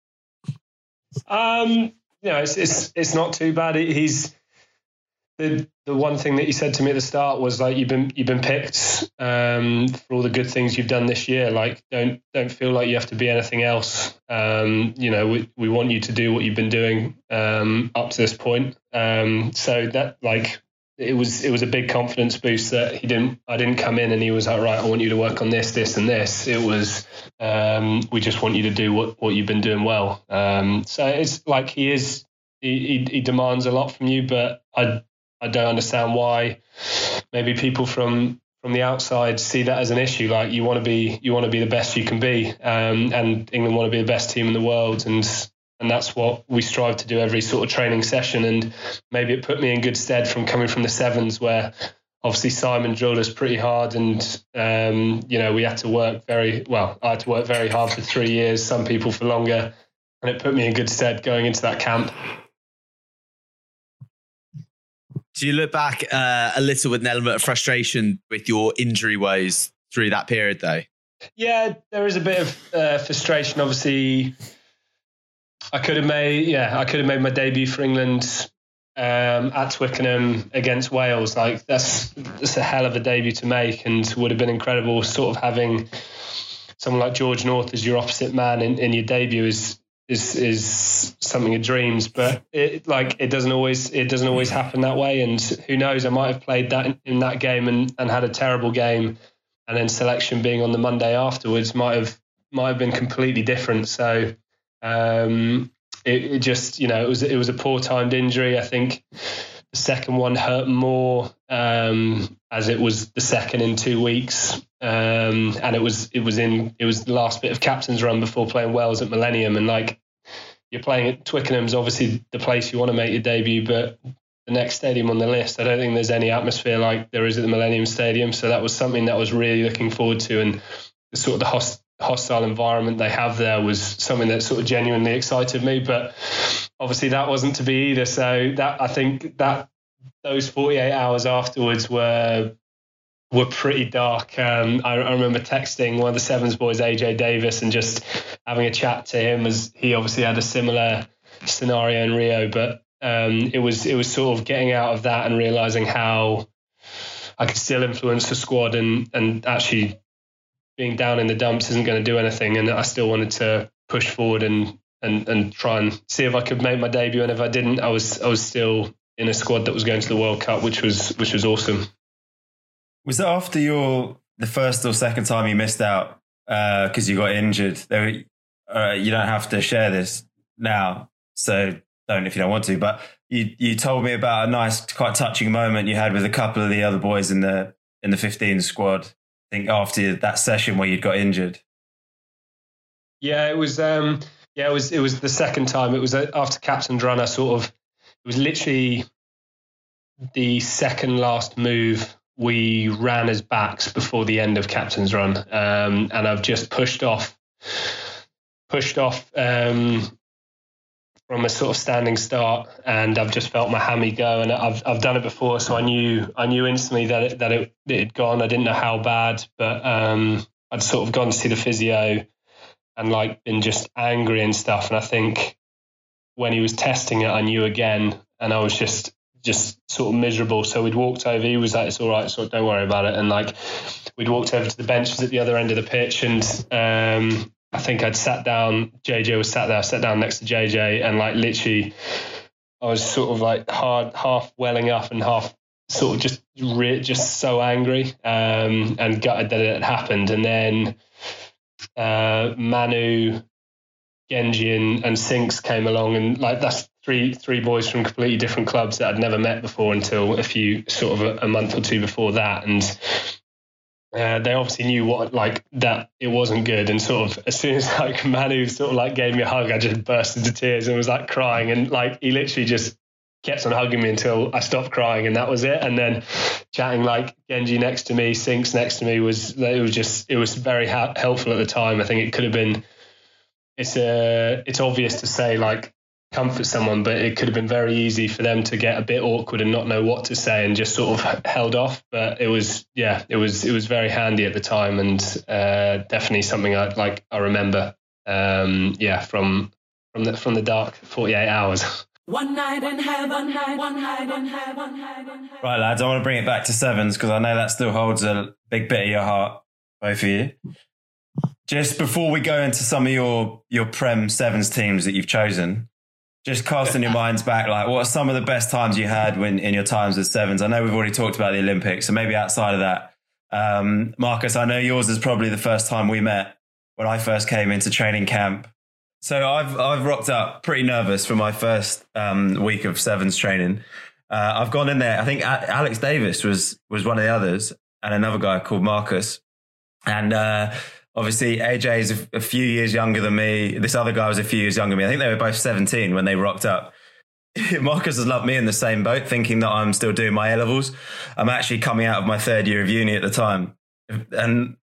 Um, you know, it's it's it's not too bad. He's the the one thing that he said to me at the start was like you've been you've been picked um, for all the good things you've done this year. Like don't don't feel like you have to be anything else. Um, you know, we we want you to do what you've been doing um, up to this point. Um, so that like it was it was a big confidence boost that he didn't I didn't come in and he was like right I want you to work on this this and this. It was um, we just want you to do what what you've been doing well. Um, so it's like he is he, he, he demands a lot from you but I I don't understand why maybe people from from the outside see that as an issue. Like you want to be you want to be the best you can be. Um, and England want to be the best team in the world and and that's what we strive to do every sort of training session. And maybe it put me in good stead from coming from the sevens, where obviously Simon drilled us pretty hard, and um, you know we had to work very well. I had to work very hard for three years. Some people for longer, and it put me in good stead going into that camp. Do you look back uh, a little with an element of frustration with your injury woes through that period, though? Yeah, there is a bit of uh, frustration. Obviously, I could have made yeah, I could have made my debut for England um, at Twickenham against Wales. Like that's that's a hell of a debut to make, and would have been incredible. Sort of having someone like George North as your opposite man in, in your debut is is is something of dreams. But it like it doesn't always it doesn't always happen that way. And who knows? I might have played that in, in that game and, and had a terrible game, and then selection being on the Monday afterwards might have might have been completely different. So um, it, it, just, you know, it was it was a poor timed injury. I think the second one hurt more um, as it was the second in two weeks, um, and it was it was in it was the last bit of captain's run before playing Wales at Millennium, and like you're playing at Twickenham's obviously the place you want to make your debut, but the next stadium on the list, I don't think there's any atmosphere like there is at the Millennium Stadium. So that was something that I was really looking forward to, and sort of the host, hostile environment they have there was something that sort of genuinely excited me. But obviously that wasn't to be either. So that I think that those 48 hours afterwards were were pretty dark. Um, I, I, remember texting one of the Sevens boys, AJ Davis, and just having a chat to him as he obviously had a similar scenario in Rio. But um, it was it was sort of getting out of that and realizing how I could still influence the squad and and actually being down in the dumps isn't going to do anything. And I still wanted to push forward and and and try and see if I could make my debut. And if I didn't, I was I was still in a squad that was going to the World Cup, which was which was awesome. Was it after your the first or second time you missed out because uh, you got injured? There, uh, you don't have to share this now, so don't if you don't want to. But you you told me about a nice, quite touching moment you had with a couple of the other boys in the in the 15 squad think after that session where you'd got injured. Yeah, it was. Um, yeah, it was. It was the second time. It was uh, after captain's run. I sort of. It was literally the second last move we ran as backs before the end of captain's run, um, and I've just pushed off, pushed off um, from a sort of standing start, and I've just felt my hammy go, and I've I've done it before, so I knew I knew instantly that it, that it, it had gone. I didn't know how bad, but um, I'd sort of gone to see the physio, and like been just angry and stuff. And I think when he was testing it, I knew again, and I was just just sort of miserable. So we'd walked over. He was like, "It's all right, so don't worry about it." And like we'd walked over to the benches at the other end of the pitch, and um, I think I'd sat down. JJ was sat there. I sat down next to JJ, and like literally, I was sort of like hard, half welling up and half sort of just re- just so angry um, and gutted that it had happened. And then uh, Manu, Genji, and, and Sinks came along, and like that's three three boys from completely different clubs that I'd never met before until a few sort of a, a month or two before that, and uh, they obviously knew what like that it wasn't good and sort of as soon as like Manu sort of like gave me a hug I just burst into tears and was like crying and like he literally just kept on hugging me until I stopped crying and that was it and then chatting like Genji next to me Sinks next to me was it was just it was very ha- helpful at the time. I think it could have been it's a uh, it's obvious to say like comfort someone, but it could have been very easy for them to get a bit awkward and not know what to say and just sort of held off. But it was, yeah, it was it was very handy at the time and uh, definitely something I like. I remember, um, yeah, from from the from the dark forty eight hours. One night in heaven, one night, in heaven, one night in heaven. Right, lads, I want to bring it back to sevens because I know that still holds a big bit of your heart, both of you. Just before we go into some of your your Prem sevens teams that you've chosen, just casting your minds back, like what are some of the best times you had when in your times as sevens? I know we've already talked about the Olympics, so maybe outside of that, um, Marcus, I know yours is probably the first time we met when I first came into training camp. So I've I've rocked up pretty nervous for my first um, week of sevens training. Uh, I've gone in there. I think Alex Davis was was one of the others, and another guy called Marcus. And uh, obviously AJ is a, few years younger than me. This other guy was a few years younger than me. I think they were both 17 when they rocked up. Marcus has loved me in the same boat, thinking that I'm still doing my A levels. I'm actually coming out of my third year of uni at the time. And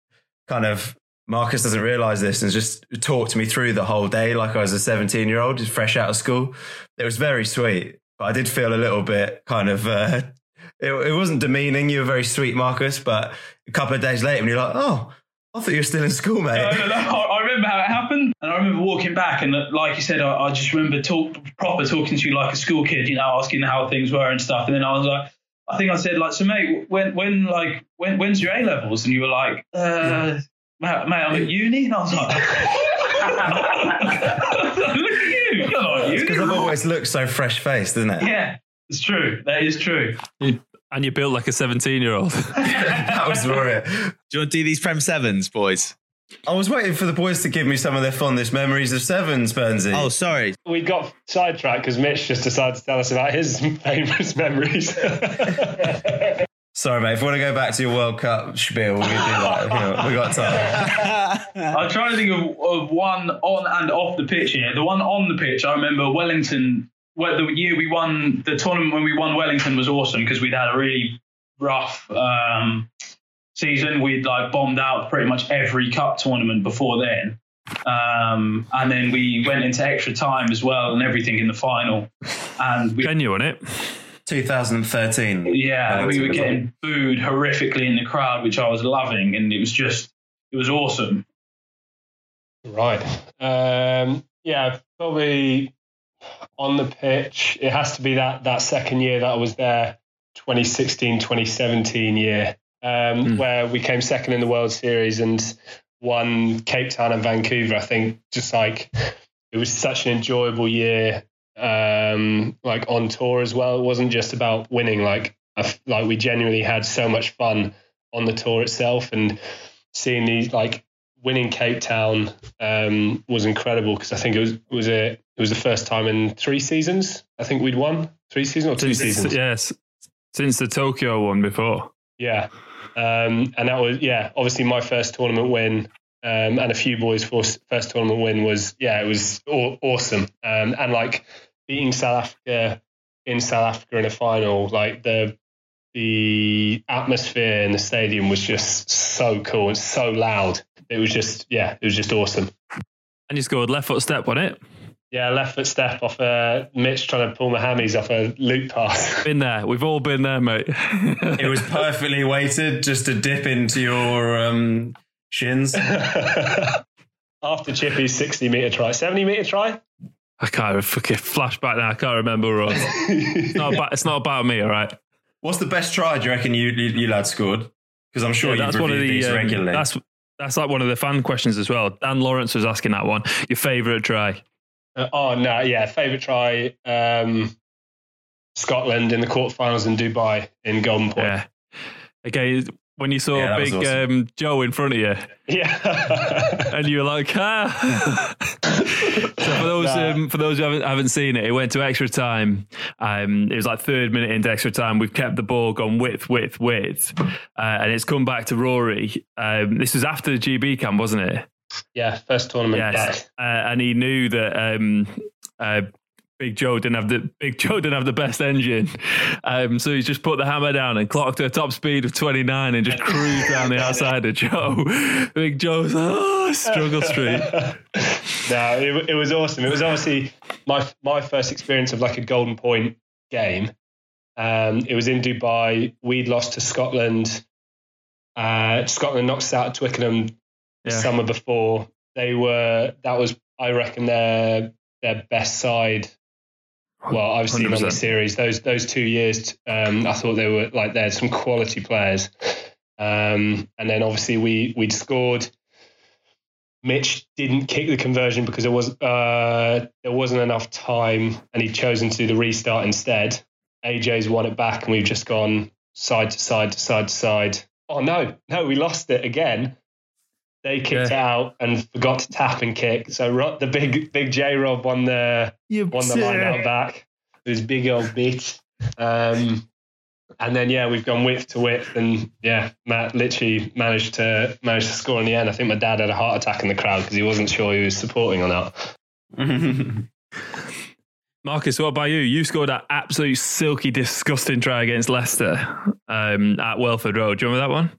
kind of Marcus doesn't realize this and just talked me through the whole day like I was a 17 year old, just fresh out of school. It was very sweet, but I did feel a little bit kind of, uh, it, it wasn't demeaning. You were very sweet, Marcus, but a couple of days later, when you're like, oh, I thought you were still in school, mate. No, no, no. I remember how it happened, and I remember walking back, and like you said, I, I just remember talk proper talking to you like a school kid, you know, asking how things were and stuff. And then I was like, I think I said like, so mate, when when like when when's your A levels? And you were like, uh, mate, mate, I'm at uni, and I was like, look at you, you're not at Because I've always looked so fresh faced, isn't it? Yeah, it's true. That is true. And you're built like a 17 year old. that was for it. Do you want to do these Prem Sevens, boys? I was waiting for the boys to give me some of their fondest memories of sevens, Burnsy. Oh, sorry. We got sidetracked because Mitch just decided to tell us about his famous memories. Sorry, mate. If you want to go back to your World Cup spiel, we can do that. You know, we got time. I'm trying to think of, of one on and off the pitch here. The one on the pitch, I remember Wellington. Well, the year we won the tournament when we won Wellington was awesome because we'd had a really rough um, season. We'd like bombed out pretty much every cup tournament before then, um, and then we went into extra time as well and everything in the final. And we, Genuine, it. 2013. yeah, Wellington we were was getting booed horrifically in the crowd, which I was loving, and it was just it was awesome. right. Um, yeah, probably on the pitch. It has to be that that second year that I was there, 2016, 2017 year, um, Hmm. where we came second in the World Series and won Cape Town and Vancouver. I think just like it was such an enjoyable year, um, like on tour as well. It wasn't just about winning. Like I f- like we genuinely had so much fun on the tour itself and seeing these like winning Cape Town um, was incredible because I think it was was a it was the first time in three seasons I think we'd won three seasons or two Since, seasons yes. Since the Tokyo one before. yeah um, and that was yeah obviously my first tournament win um, and a few boys' first, first tournament win was yeah it was aw- awesome um, and like beating South Africa in South Africa in a final like the the atmosphere in the stadium was just so cool and so loud it was just yeah it was just awesome And you scored left foot step on it. Yeah, left foot step off uh, Mitch trying to pull my hammies off a loop pass. Been there. We've all been there, mate. It was perfectly weighted just to dip into your um, shins. After Chippy's 60 metre try. 70 metre try? I can't fucking flashback now. I can't remember. Ross. It's not about, it's not about me, all right? What's the best try do you reckon you, you, you lads scored? Because I'm sure Yeah, you've that's one of reviewed the these um, regularly. that's that's like one of the fan questions as well. Dan Lawrence was asking that one. Your favourite try? Uh, oh, no, yeah. Favourite try um, Scotland in the quarterfinals in Dubai in Golden Point. Yeah. Okay, when you saw Yeah, big awesome. um, Joe in front of you, Yeah. and you were like, ah. so for those Nah. um, for those who haven't, haven't seen it, it went to extra time. Um, it was like third minute into extra time. We've kept the ball gone width, width, width, uh, and it's come back to Rory. Um, this was after the GB camp, wasn't it? yeah, first tournament Yes, back. uh, and he knew that um, uh, Big Joe didn't have the Big Joe didn't have the best engine, um, so he's just put the hammer down and clocked a top speed of twenty nine and just cruised down the outside of Joe. Big Joe's oh, struggle street. no, it, it was awesome. It was obviously my my first experience of like a Golden Point game. Um, it was in Dubai. We'd lost to Scotland. Uh, Scotland knocked us out Twickenham the Yeah. summer before. They were that was I reckon their their best side. Well, I've seen on the series those those two years. Um, I thought they were like there's some quality players. Um, and then obviously we we'd scored. Mitch didn't kick the conversion because there was uh, there wasn't enough time, and he'd chosen to do the restart instead. AJ's won it back, and we've just gone side to side to side to side. Oh no, no, we lost it again. They kicked Yeah. it out and forgot to tap and kick. So the big big J Rob won the You won the line out back. It was big old bitch. Um, and then yeah, we've gone width to width, and yeah, Matt literally managed to managed to score in the end. I think my dad had a heart attack in the crowd because he wasn't sure he was supporting or not. Marcus, what about you? You scored that absolute silky, disgusting try against Leicester um, at Welford Road. Do you remember that one?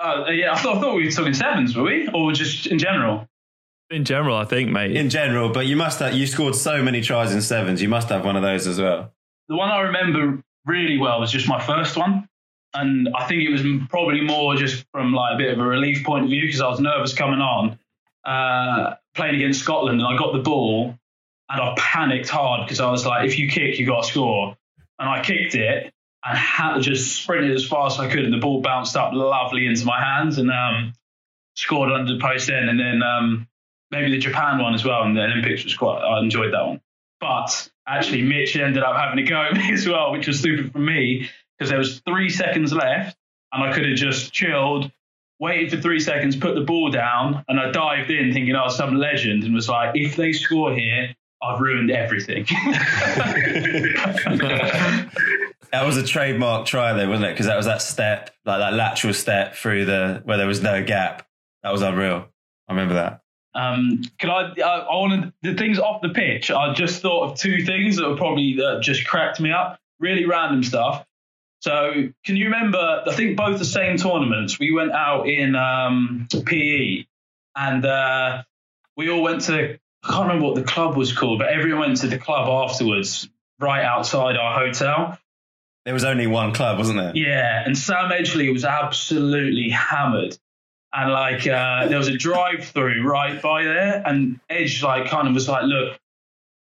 Uh, yeah, I thought, I thought we were talking sevens, were we? Or just in general? In general, I think, mate. In general, but you must have you scored so many tries in sevens. You must have one of those as well. The one I remember really well was just my first one. And I think it was probably more just from like a bit of a relief point of view because I was nervous coming on, uh, playing against Scotland, and I got the ball and I panicked hard because I was like, if you kick, you got to score. And I kicked it and had to just sprinted as fast as I could, and the ball bounced up lovely into my hands and um, scored under the post then. And then um, maybe the Japan one as well, and the Olympics was quite. I enjoyed that one. But actually, Mitch ended up having to go at me as well, which was stupid for me because there was three seconds left, and I could have just chilled, waited for three seconds, put the ball down, and I dived in thinking I was some legend, and was like, if they score here, I've ruined everything. That was a trademark try, though, wasn't it? Because that was that step, like that lateral step through the where there was no gap. That was unreal. I remember that. Um, can I? I, I wanted the things off the pitch. I just thought of two things that were probably that just cracked me up. Really random stuff. So, can you remember? I think both the same tournaments. We went out in um, PE, and uh, we all went to. I can't remember what the club was called, but everyone went to the club afterwards, right outside our hotel. There was only one club, wasn't there? Yeah, and Sam Edgerley was absolutely hammered. And like uh, there was a drive-through right by there, and Edge like kind of was like, "Look,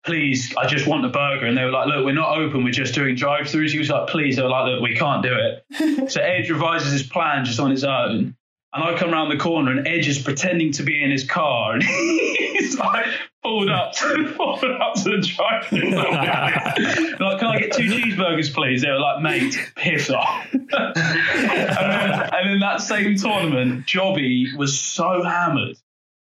please, I just want a burger." And they were like, "Look, we're not open. We're just doing drive-throughs." He was like, "Please." They were like, "Look, we can't do it." so Edge revises his plan just on his own, and I come around the corner, and Edge is pretending to be in his car, and like pulled up, to, pulled up to the drive-through. like, can I get two cheeseburgers, please? They were like, "Mate, piss off." and, then, and then that same tournament, Jobby was so hammered.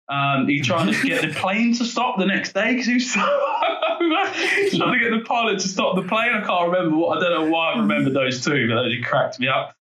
Um, he tried to get the plane to stop the next day because he was so trying to get the pilot to stop the plane. I can't remember what. I don't know why I remember those two, but they just cracked me up.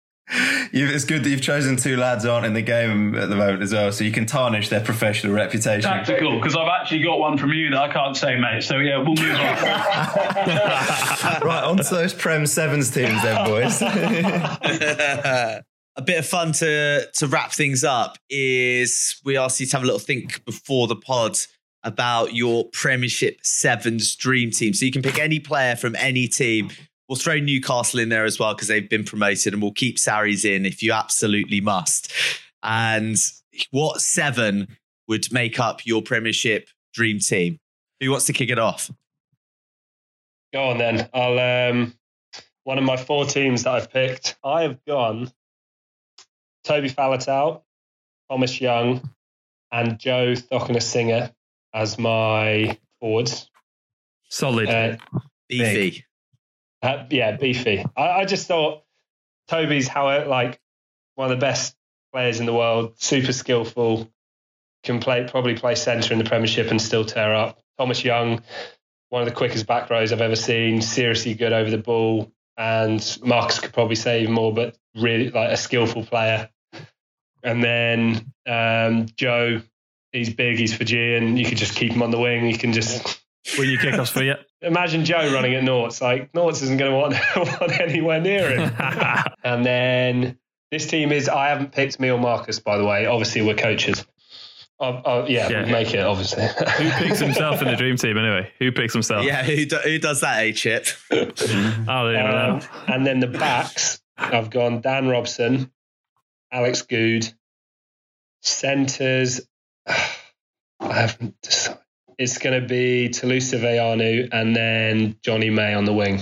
You, it's good that you've chosen two lads aren't in the game at the moment as well, so you can tarnish their professional reputation. Tactical, because I've actually got one from you that I can't say, mate. So yeah, we'll move on. right, on to those Prem Sevens teams then, boys. a bit of fun to to wrap things up is we asked you to have a little think before the pod about your Premiership Sevens dream team. So you can pick any player from any team. We'll throw Newcastle in there as well because they've been promoted, and we'll keep Sarries in if you absolutely must. And what seven would make up your Premiership dream team? Who wants to kick it off? Go on then. I'll um one of my four teams that I've picked. I have gone Toby Faletau, Thomas Young, and Joe Cokanasiga as my forwards. Solid. Uh, Beefy. Uh, yeah, beefy. I, I just thought Toby's how like one of the best players in the world, super skillful, can play probably play centre in the Premiership and still tear up. Thomas Young, one of the quickest back rows I've ever seen, seriously good over the ball, and Marcus could probably say even more, but really like a skillful player. And then um, Joe, he's big, he's Fijian. You could just keep him on the wing. You can just Win your kickoffs for you. Imagine Joe running at Norts. Like Norts isn't going to want, want anywhere near him. and then this team is I haven't picked me or Marcus, by the way. Obviously, we're coaches. Oh, oh, yeah, Yeah. we'll make it obviously. Who picks himself in the dream team anyway? Who picks himself? Yeah, who, do, who does that, A Chip? Oh, there you Um, go. and then the backs, I've gone Dan Robson, Alex Goode, centres. I haven't decided. It's going to be Telusa Veainu and then Johnny May on the wing.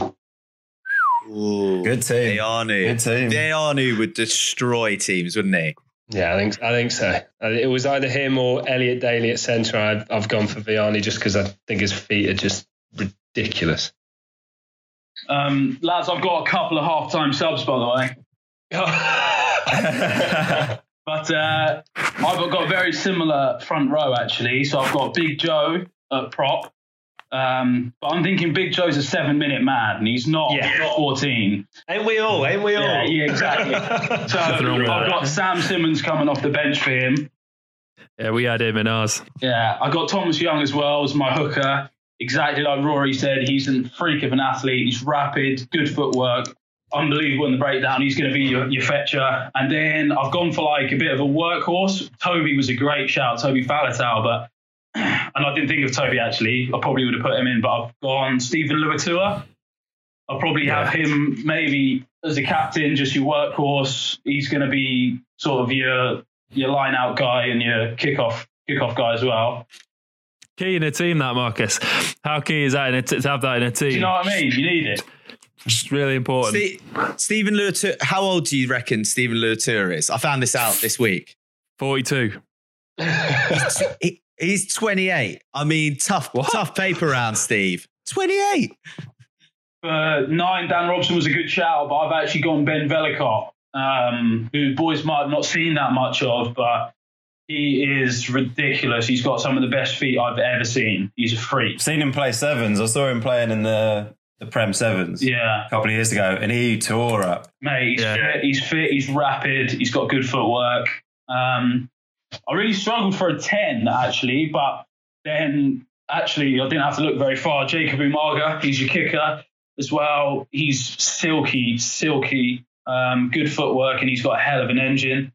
Ooh, Good team. Veainu. Good team. Veainu would destroy teams, wouldn't he? Yeah, I think I think so. Uh, It was either him or Elliot Daly at centre. I've, I've gone for Veainu just because I think his feet are just ridiculous. Um, lads, I've got a couple of half-time subs, by the way. But uh, I've got a very similar front row actually. So I've got Big Joe at prop, Um, but I'm thinking Big Joe's a seven minute man, and he's not Yeah. 14. Ain't we all? Ain't we all? Yeah, yeah, exactly. so I've that. got Sam Simmonds coming off the bench for him. Yeah, we had him in ours. Yeah, I got Thomas Young as well as my hooker. Exactly like Rory said, he's a freak of an athlete. He's rapid, good footwork, unbelievable in the breakdown. He's going to be your, your fetcher. And then I've gone for like a bit of a workhorse. Toby was a great shout, Toby Faletau, but and I didn't think of Toby actually. I probably would have put him in, but I've gone Stephen Luatua. I'll probably have him maybe as a captain, just your workhorse. He's going to be sort of your your line out guy and your kickoff kickoff guy as well. Key in a team, that Marcus. How key is that in a t- to have that in a team? Do you know what I mean? You need it. It's really important. Ste- Stephen Luatua, how old do you reckon Stephen Luatua is? I found this out this week. 42. He, he's 28. I mean, tough, tough paper round, Steve. 28. For nine, Dan Robson was a good shout, but I've actually gone Ben Vellacott, um, who boys might have not seen that much of, but he is ridiculous. He's got some of the best feet I've ever seen. He's a freak. I've seen him play sevens. I saw him playing in the the Prem sevens Yeah. a couple of years ago, and he tore up. Mate, he's, Yeah. fit, he's fit, he's rapid, he's got good footwork. Um, I really struggled for a 10, actually, but then actually I didn't have to look very far. Jacob Umaga, he's your kicker as well. He's silky, silky, um, good footwork, and he's got a hell of an engine.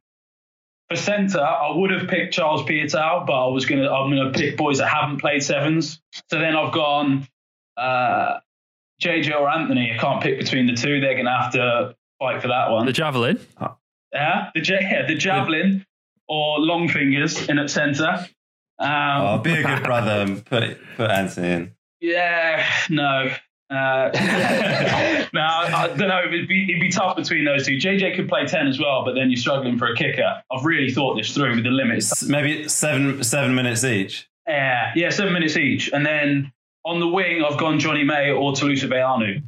For centre, I would have picked Charles Piutau, but I was gonna I'm gonna pick boys that haven't played sevens. So then I've gone uh, JJ or Anthony. I can't pick between the two. They're gonna have to fight for that one. The javelin. Yeah, the, ja- yeah, the javelin or long fingers in at centre. Um, Oh, be a good brother and put put Anthony in. Yeah, no. Uh, no, I don't know. It'd be, it'd be tough between those two. JJ could play 10 as well, but then you're struggling for a kicker. I've really thought this through with the limits. Maybe seven seven minutes each. Yeah, yeah, seven minutes each. And then on the wing, I've gone Johnny May or Telusa Veainu.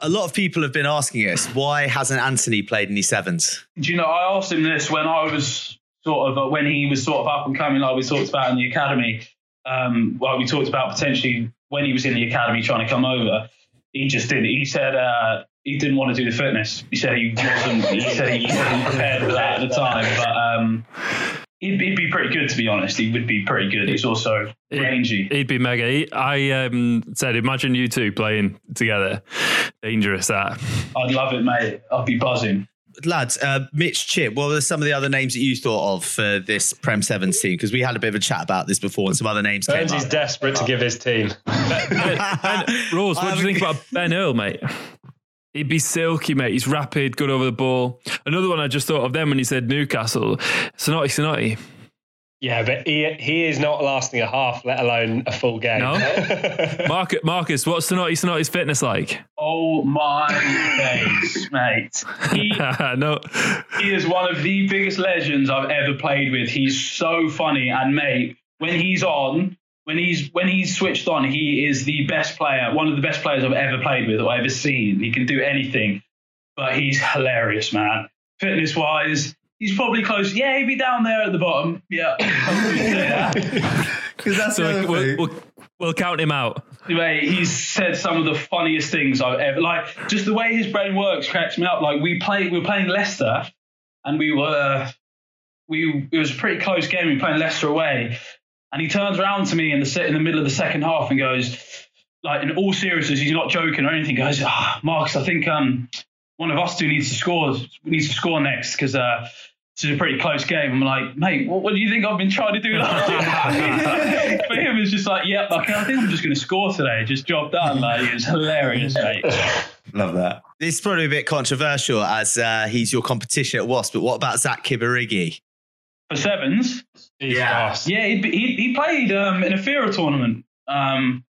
A lot of people have been asking us, why hasn't Anthony played any sevens? Do you know, I asked him this when I was sort of, uh, when he was sort of up and coming, like we talked about in the academy. Um, well, we talked about potentially when he was in the academy trying to come over. He just didn't. He said uh, he didn't want to do the fitness. He said he wasn't. He said he wasn't prepared for that at the time. But um, he'd, he'd be pretty good to be honest. He would be pretty good. He's also rangy. He'd be mega. He, I um, said, imagine you two playing together. Dangerous that. I'd love it, mate. I'd be buzzing. Lads, uh, Mitch Chip, what were some of the other names that you thought of for this Prem 7 team? Because we had a bit of a chat about this before and some other names came Burnsy's up. desperate to give his team. Rose, what do you think about Ben Earl, mate? He'd be silky, mate. He's rapid, good over the ball. Another one I just thought of then when he said Newcastle. Sinoti, Sinoti. Yeah, but he he is not lasting a half, let alone a full game. No? Marcus, Marcus what's Sinoti, Sinoti's fitness like? Oh my days, mate. He no. he is one of the biggest legends I've ever played with. He's so funny, and mate, when he's on, when he's when he's switched on, he is the best player, one of the best players I've ever played with or ever seen. He can do anything, but he's hilarious, man. Fitness wise, he's probably close. Yeah, he'd be down there at the bottom. Yeah, Because that's So the other we'll, we'll, we'll count him out. Mate, he's said some of the funniest things I've ever like. Just the way his brain works cracks me up. Like we played, we were playing Leicester, and we were, we it was a pretty close game. We were playing Leicester away, and he turns around to me in the se- in the middle of the second half and goes, like in all seriousness, he's not joking or anything. Goes, ah, Marcus, I think um one of us two needs to score needs to score next because uh. This is a pretty close game. I'm like, mate, what, what do you think I've been trying to do? For him, it's just like, yep, like, I think I'm just going to score today. Just job done. Like, it's hilarious, mate. Love that. This is probably a bit controversial as uh, he's your competition at Wasp, but what about Zach Kibirige? For sevens, He's Yeah. fast. yeah, he, he, he played um, in a Fira tournament. Um,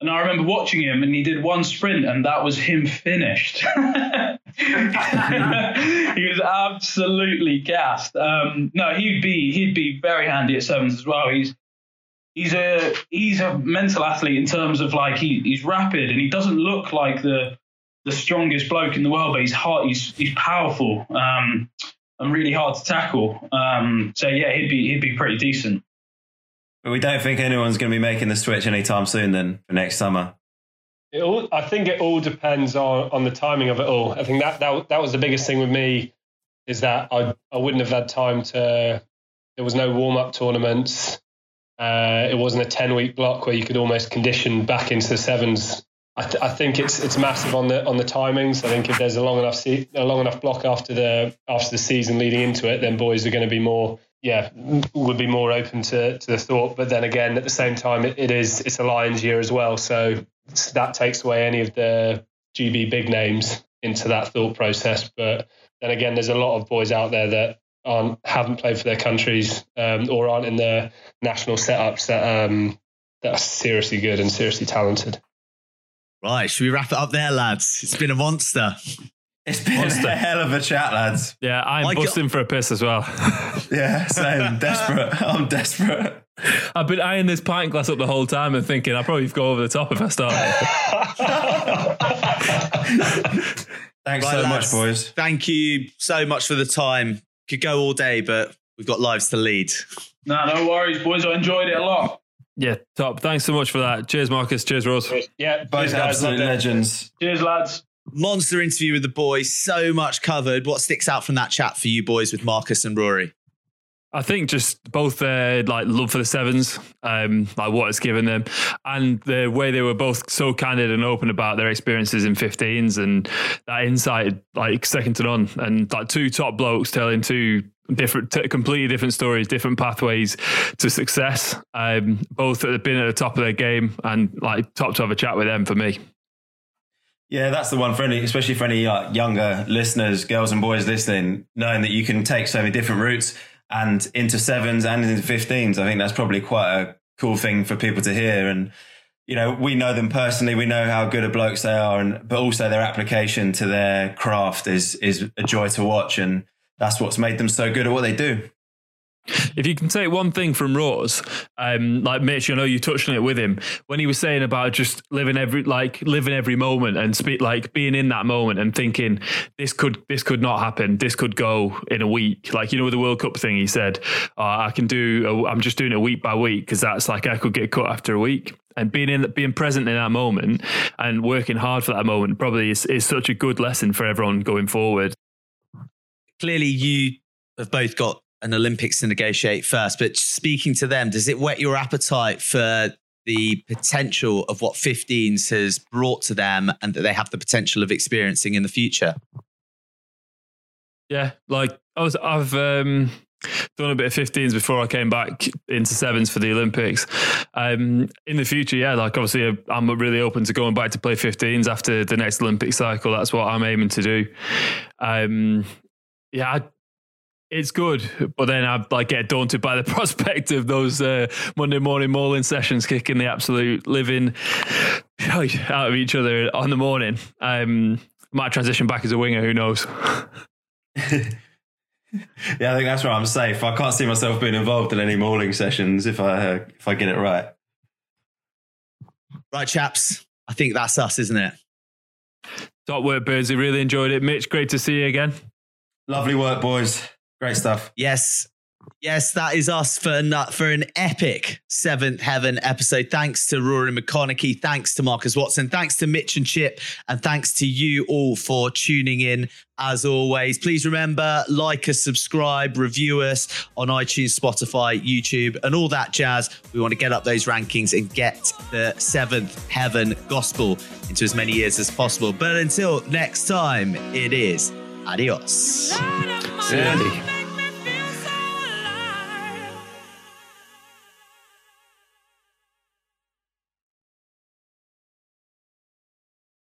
and I remember watching him, and he did one sprint, and that was him finished. he was absolutely gassed. Um, no, he'd be he'd be very handy at sevens as well. He's he's a he's a mental athlete in terms of like he, he's rapid and he doesn't look like the the strongest bloke in the world, but he's hard. He's he's powerful um, and really hard to tackle. Um, so yeah, he'd be he'd be pretty decent. But we don't think anyone's going to be making the switch anytime soon. Then for next summer. It all, I think it all depends on, on the timing of it all. I think that, that that was the biggest thing with me is that I I wouldn't have had time to. There was no warm up tournaments. Uh, it wasn't a ten week block where you could almost condition back into the sevens. I, th- I think it's it's massive on the on the timings. I think if there's a long enough se- a long enough block after the after the season leading into it, then boys are going to be more yeah would be more open to, to the thought. But then again, at the same time, it, it is it's a Lions year as well, so that takes away any of the GB big names into that thought process. But then again, there's a lot of boys out there that aren't haven't played for their countries um, or aren't in the national setups that um, that are seriously good and seriously talented. Right, should we wrap it up there, lads? It's been a monster. It's been Monster. a hell of a chat, lads. Yeah, I'm My busting for a piss as well. Yeah, same. desperate. I'm desperate. I've been eyeing this pint glass up the whole time and thinking I'll probably go over the top if I start. Thanks Right, so lads. much, boys. Thank you so much for the time. Could go all day, but we've got lives to lead. No, no worries, boys. I enjoyed it a lot. Yeah, top. Thanks so much for that. Cheers, Marcus. Cheers, Rose. Yeah, Both cheers, absolute Loved legends. Cheers, lads. Monster interview with the boys. So much covered. What sticks out from that chat for you boys with Marcus and Rory? I think just both their like love for the sevens, um, like what it's given them, and the way they were both so candid and open about their experiences in 15s and that insight, like second to none, and like two top blokes telling two different, t- completely different stories, different pathways to success. Um, both have been at the top of their game and like top to have a chat with them for me. Yeah, that's the one for any, especially for any like, younger listeners, girls and boys listening, knowing that you can take so many different routes and into sevens and into 15s. I think that's probably quite a cool thing for people to hear. And, you know, we know them personally. We know how good a blokes they are, and but also their application to their craft is is a joy to watch. And that's what's made them so good at what they do. If you can take one thing from Rose, um, like Mitch, I know you touched on it with him when he was saying about just living every like living every moment and speak like being in that moment and thinking this could this could not happen, this could go in a week. Like you know with the World Cup thing, he said, oh, I can do. A, I'm just doing it week by week because that's like I could get cut after a week. And being in, being present in that moment and working hard for that moment probably is, is such a good lesson for everyone going forward. Clearly, you have both got an Olympics to negotiate first, but speaking to them, does it whet your appetite for the potential of what 15s has brought to them and that they have the potential of experiencing in the future? Yeah, like I was, I've um, done a bit of 15s before I came back into sevens for the Olympics. Um, in the future, yeah, like obviously I'm really open to going back to play 15s after the next Olympic cycle. That's what I'm aiming to do. Um, yeah, I, it's good, but then I like get daunted by the prospect of those uh, Monday morning mauling sessions kicking the absolute living out of each other on the morning. Um, might transition back as a winger. Who knows? Yeah, I think that's where I'm safe. I can't see myself being involved in any mauling sessions if I uh, if I get it right. Right, chaps. I think that's us, isn't it? Top work, Birdsey. Really enjoyed it. Mitch, great to see you again. Lovely work, boys. Great stuff. Yes. Yes, that is us for an, for an epic Seventh Heaven episode. Thanks to Rory McConnochie. Thanks to Marcus Watson. Thanks to Mitch and Chip. And thanks to you all for tuning in as always. Please remember, like us, subscribe, review us on iTunes, Spotify, YouTube, and all that jazz. We want to get up those rankings and get the Seventh Heaven gospel into as many ears as possible. But until next time, it is adios. See you.